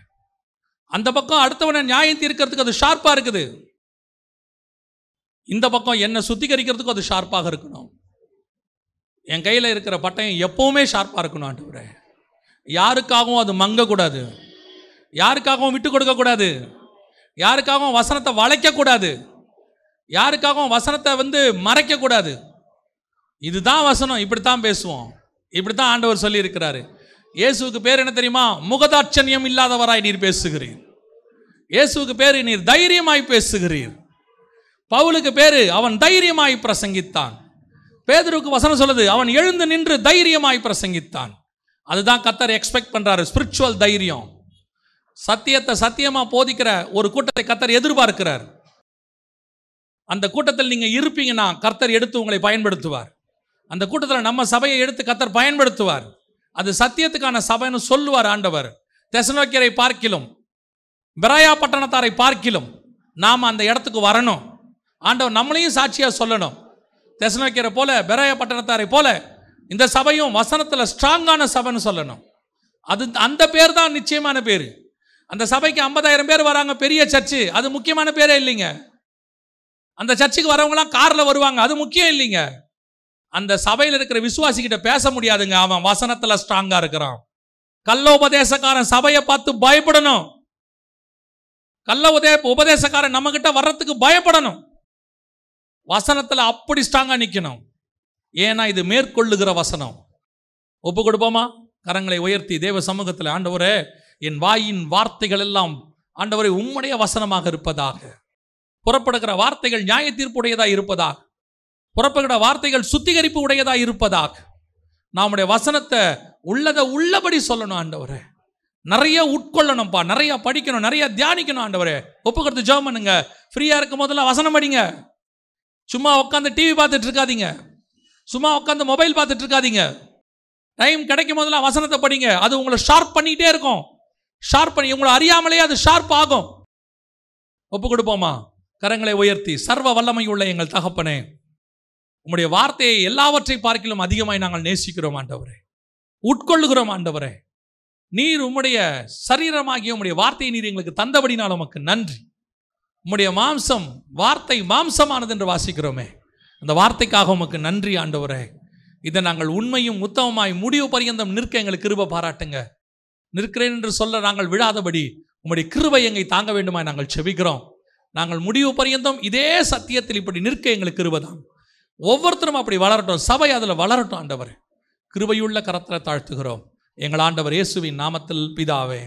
அந்த பக்கம் அடுத்தவனை நியாயம் தீர்க்கிறதுக்கு அது ஷார்ப்பாக இருக்குது. இந்த பக்கம் என்னை சுத்திகரிக்கிறதுக்கும் அது ஷார்ப்பாக இருக்கணும். என் கையில் இருக்கிற பட்டயம் எப்போவுமே ஷார்ப்பாக இருக்கணும் ஆண்டவரே. யாருக்காகவும் அது மங்கக்கூடாது. யாருக்காகவும் விட்டு கொடுக்கக்கூடாது. யாருக்காகவும் வசனத்தை வளைக்கக்கூடாது. யாருக்காகவும் வசனத்தை வந்து மறைக்கக்கூடாது. இதுதான் வசனம் இப்படித்தான் பேசுவோம். இப்படி தான் ஆண்டவர் சொல்லியிருக்கிறாரு. இயேசுவுக்கு பேர் என்ன தெரியுமா? முகதாட்சண்யம் இல்லாதவராய் நீர் பேசுகிறீர். இயேசுவுக்கு பேர் நீர் தைரியமாய் பேசுகிறீர். பவுலுக்கு பேர் அவன் தைரியமாய் பிரசங்கித்தான். பேதருக்கு வசனம் சொல்லுது அவன் எழுந்து நின்று தைரியமாய் பிரசங்கித்தான். அதுதான் கத்தர் எக்ஸ்பெக்ட் பண்றாரு ஸ்பிரிச்சுவல் தைரியம். சத்தியத்தை சத்தியமா போதிக்கிற ஒரு கூட்டத்தை கத்தர் எதிர்பார்க்கிறார். அந்த கூட்டத்தில் நீங்க இருப்பீங்கன்னா கர்த்தர் எடுத்து உங்களை பயன்படுத்துவார். அந்த கூட்டத்தில் நம்ம சபையை எடுத்து கத்தர் பயன்படுத்துவார். அது சத்தியத்துக்கான சபைன்னு சொல்லுவார் ஆண்டவர். தெசனோக்கியரை பார்க்கிலும் பிராயா பட்டணத்தாரை பார்க்கிலும் நாம் அந்த இடத்துக்கு வரணும். ஆண்டவர் நம்மளையும் சாட்சியாக சொல்லணும். தெசனோக்கியரை போல பெராய பட்டணத்தாரை போல இந்த சபையும் வசனத்தில் ஸ்ட்ராங்கான சபைன்னு சொல்லணும். அது அந்த பேர் தான் நிச்சயமான பேர். அந்த சபைக்கு ஐம்பதாயிரம் பேர் வராங்க பெரிய சர்ச்சு அது முக்கியமான பேரே இல்லைங்க. அந்த சர்ச்சுக்கு வரவங்களாம் காரில் வருவாங்க அது முக்கியம் இல்லைங்க. அந்த சபையில் இருக்கிற விசுவாசிக்கிட்ட பேச முடியாதுங்க அவன் வசனத்தில் ஸ்ட்ராங்காக இருக்கிறான். கள்ள உபதேசக்காரன் சபையை பார்த்து பயப்படணும். கள்ள உதய உபதேசக்காரன் நம்மக்கிட்ட வர்றதுக்கு பயப்படணும். வசனத்தில் அப்படி ஸ்ட்ராங்காக நிற்கணும் ஏன்னா இது மேற்கொள்ளுகிற வசனம். ஒப்பு கொடுப்போமா? கரங்களை உயர்த்தி தேவ சமூகத்தில் ஆண்டவரே என் வாயின் வார்த்தைகள் எல்லாம் ஆண்டவரை உம்முடைய வசனமாக இருப்பதாக. புறப்படுகிற வார்த்தைகள் நியாய தீர்ப்புடையதாக இருப்பதாக. புறப்படுகிற வார்த்தைகள் சுத்திகரிப்பு உடையதாக இருப்பதாக. நம்முடைய வசனத்தை உள்ளதை உள்ளபடி சொல்லணும் ஆண்டவரே. நிறைய உட்கொள்ளணும்ப்பா நிறைய படிக்கணும் நிறைய தியானிக்கணும் ஆண்டவரே. ஒப்புக்கிறது ஜெபம் பண்ணுங்க. ஃப்ரீயாக இருக்கும் போதெல்லாம் வசனம் படிங்க. சும்மா உட்காந்து டிவி பார்த்துட்டு இருக்காதீங்க. சும்மா உட்காந்து மொபைல் பார்த்துட்டு இருக்காதீங்க. டைம் கிடைக்கும் போதெல்லாம் வசனத்தை படிங்க. அது உங்களை ஷார்ப் பண்ணிக்கிட்டே இருக்கும். ஷார்ப் பண்ணி உங்களை அறியாமலேயே அது ஷார்ப் ஆகும். ஒப்பு கொடுப்போமா? கரங்களை உயர்த்தி சர்வ வல்லமை உள்ள எங்கள் தகப்பனே. உம்முடைய வார்த்தையை எல்லாவற்றை பார்க்கிலும் அதிகமாய் நாங்கள் நேசிக்கிறோம் ஆண்டவரே. உட்கொள்ளுகிறோம் ஆண்டவரே. நீர் உம்முடைய சரீரமாகிய உம்முடைய வார்த்தையை நீர் எங்களுக்கு தந்தபடினால் உமக்கு நன்றி. உம்முடைய மாம்சம் வார்த்தை மாம்சமானது என்று வாசிக்கிறோமே. அந்த வார்த்தைக்காக உமக்கு நன்றி ஆண்டவரே. இதை நாங்கள் உண்மையும் உத்தமமாய் முடிவு பரியந்தம் நிற்க எங்களுக்கு கிருப பாராட்டுங்க. நிற்கிறேன் என்று சொல்ல நாங்கள் விழாதபடி உம்முடைய கிருபை எங்களை தாங்க வேண்டுமாய் நாங்கள் செபிக்கிறோம். நாங்கள் முடிவு பரியந்தம் இதே சத்தியத்தில் இப்படி நிற்க எங்களுக்கு கிருபதான் ஒவ்வொருத்தரும் அப்படி வளரட்டும் சபை அதில் வளரட்டும் ஆண்டவர். கிருபையுள்ள கரத்தில் தாழ்த்துகிறோம். எங்கள் ஆண்டவர் இயேசுவின் நாமத்தில் பிதாவே.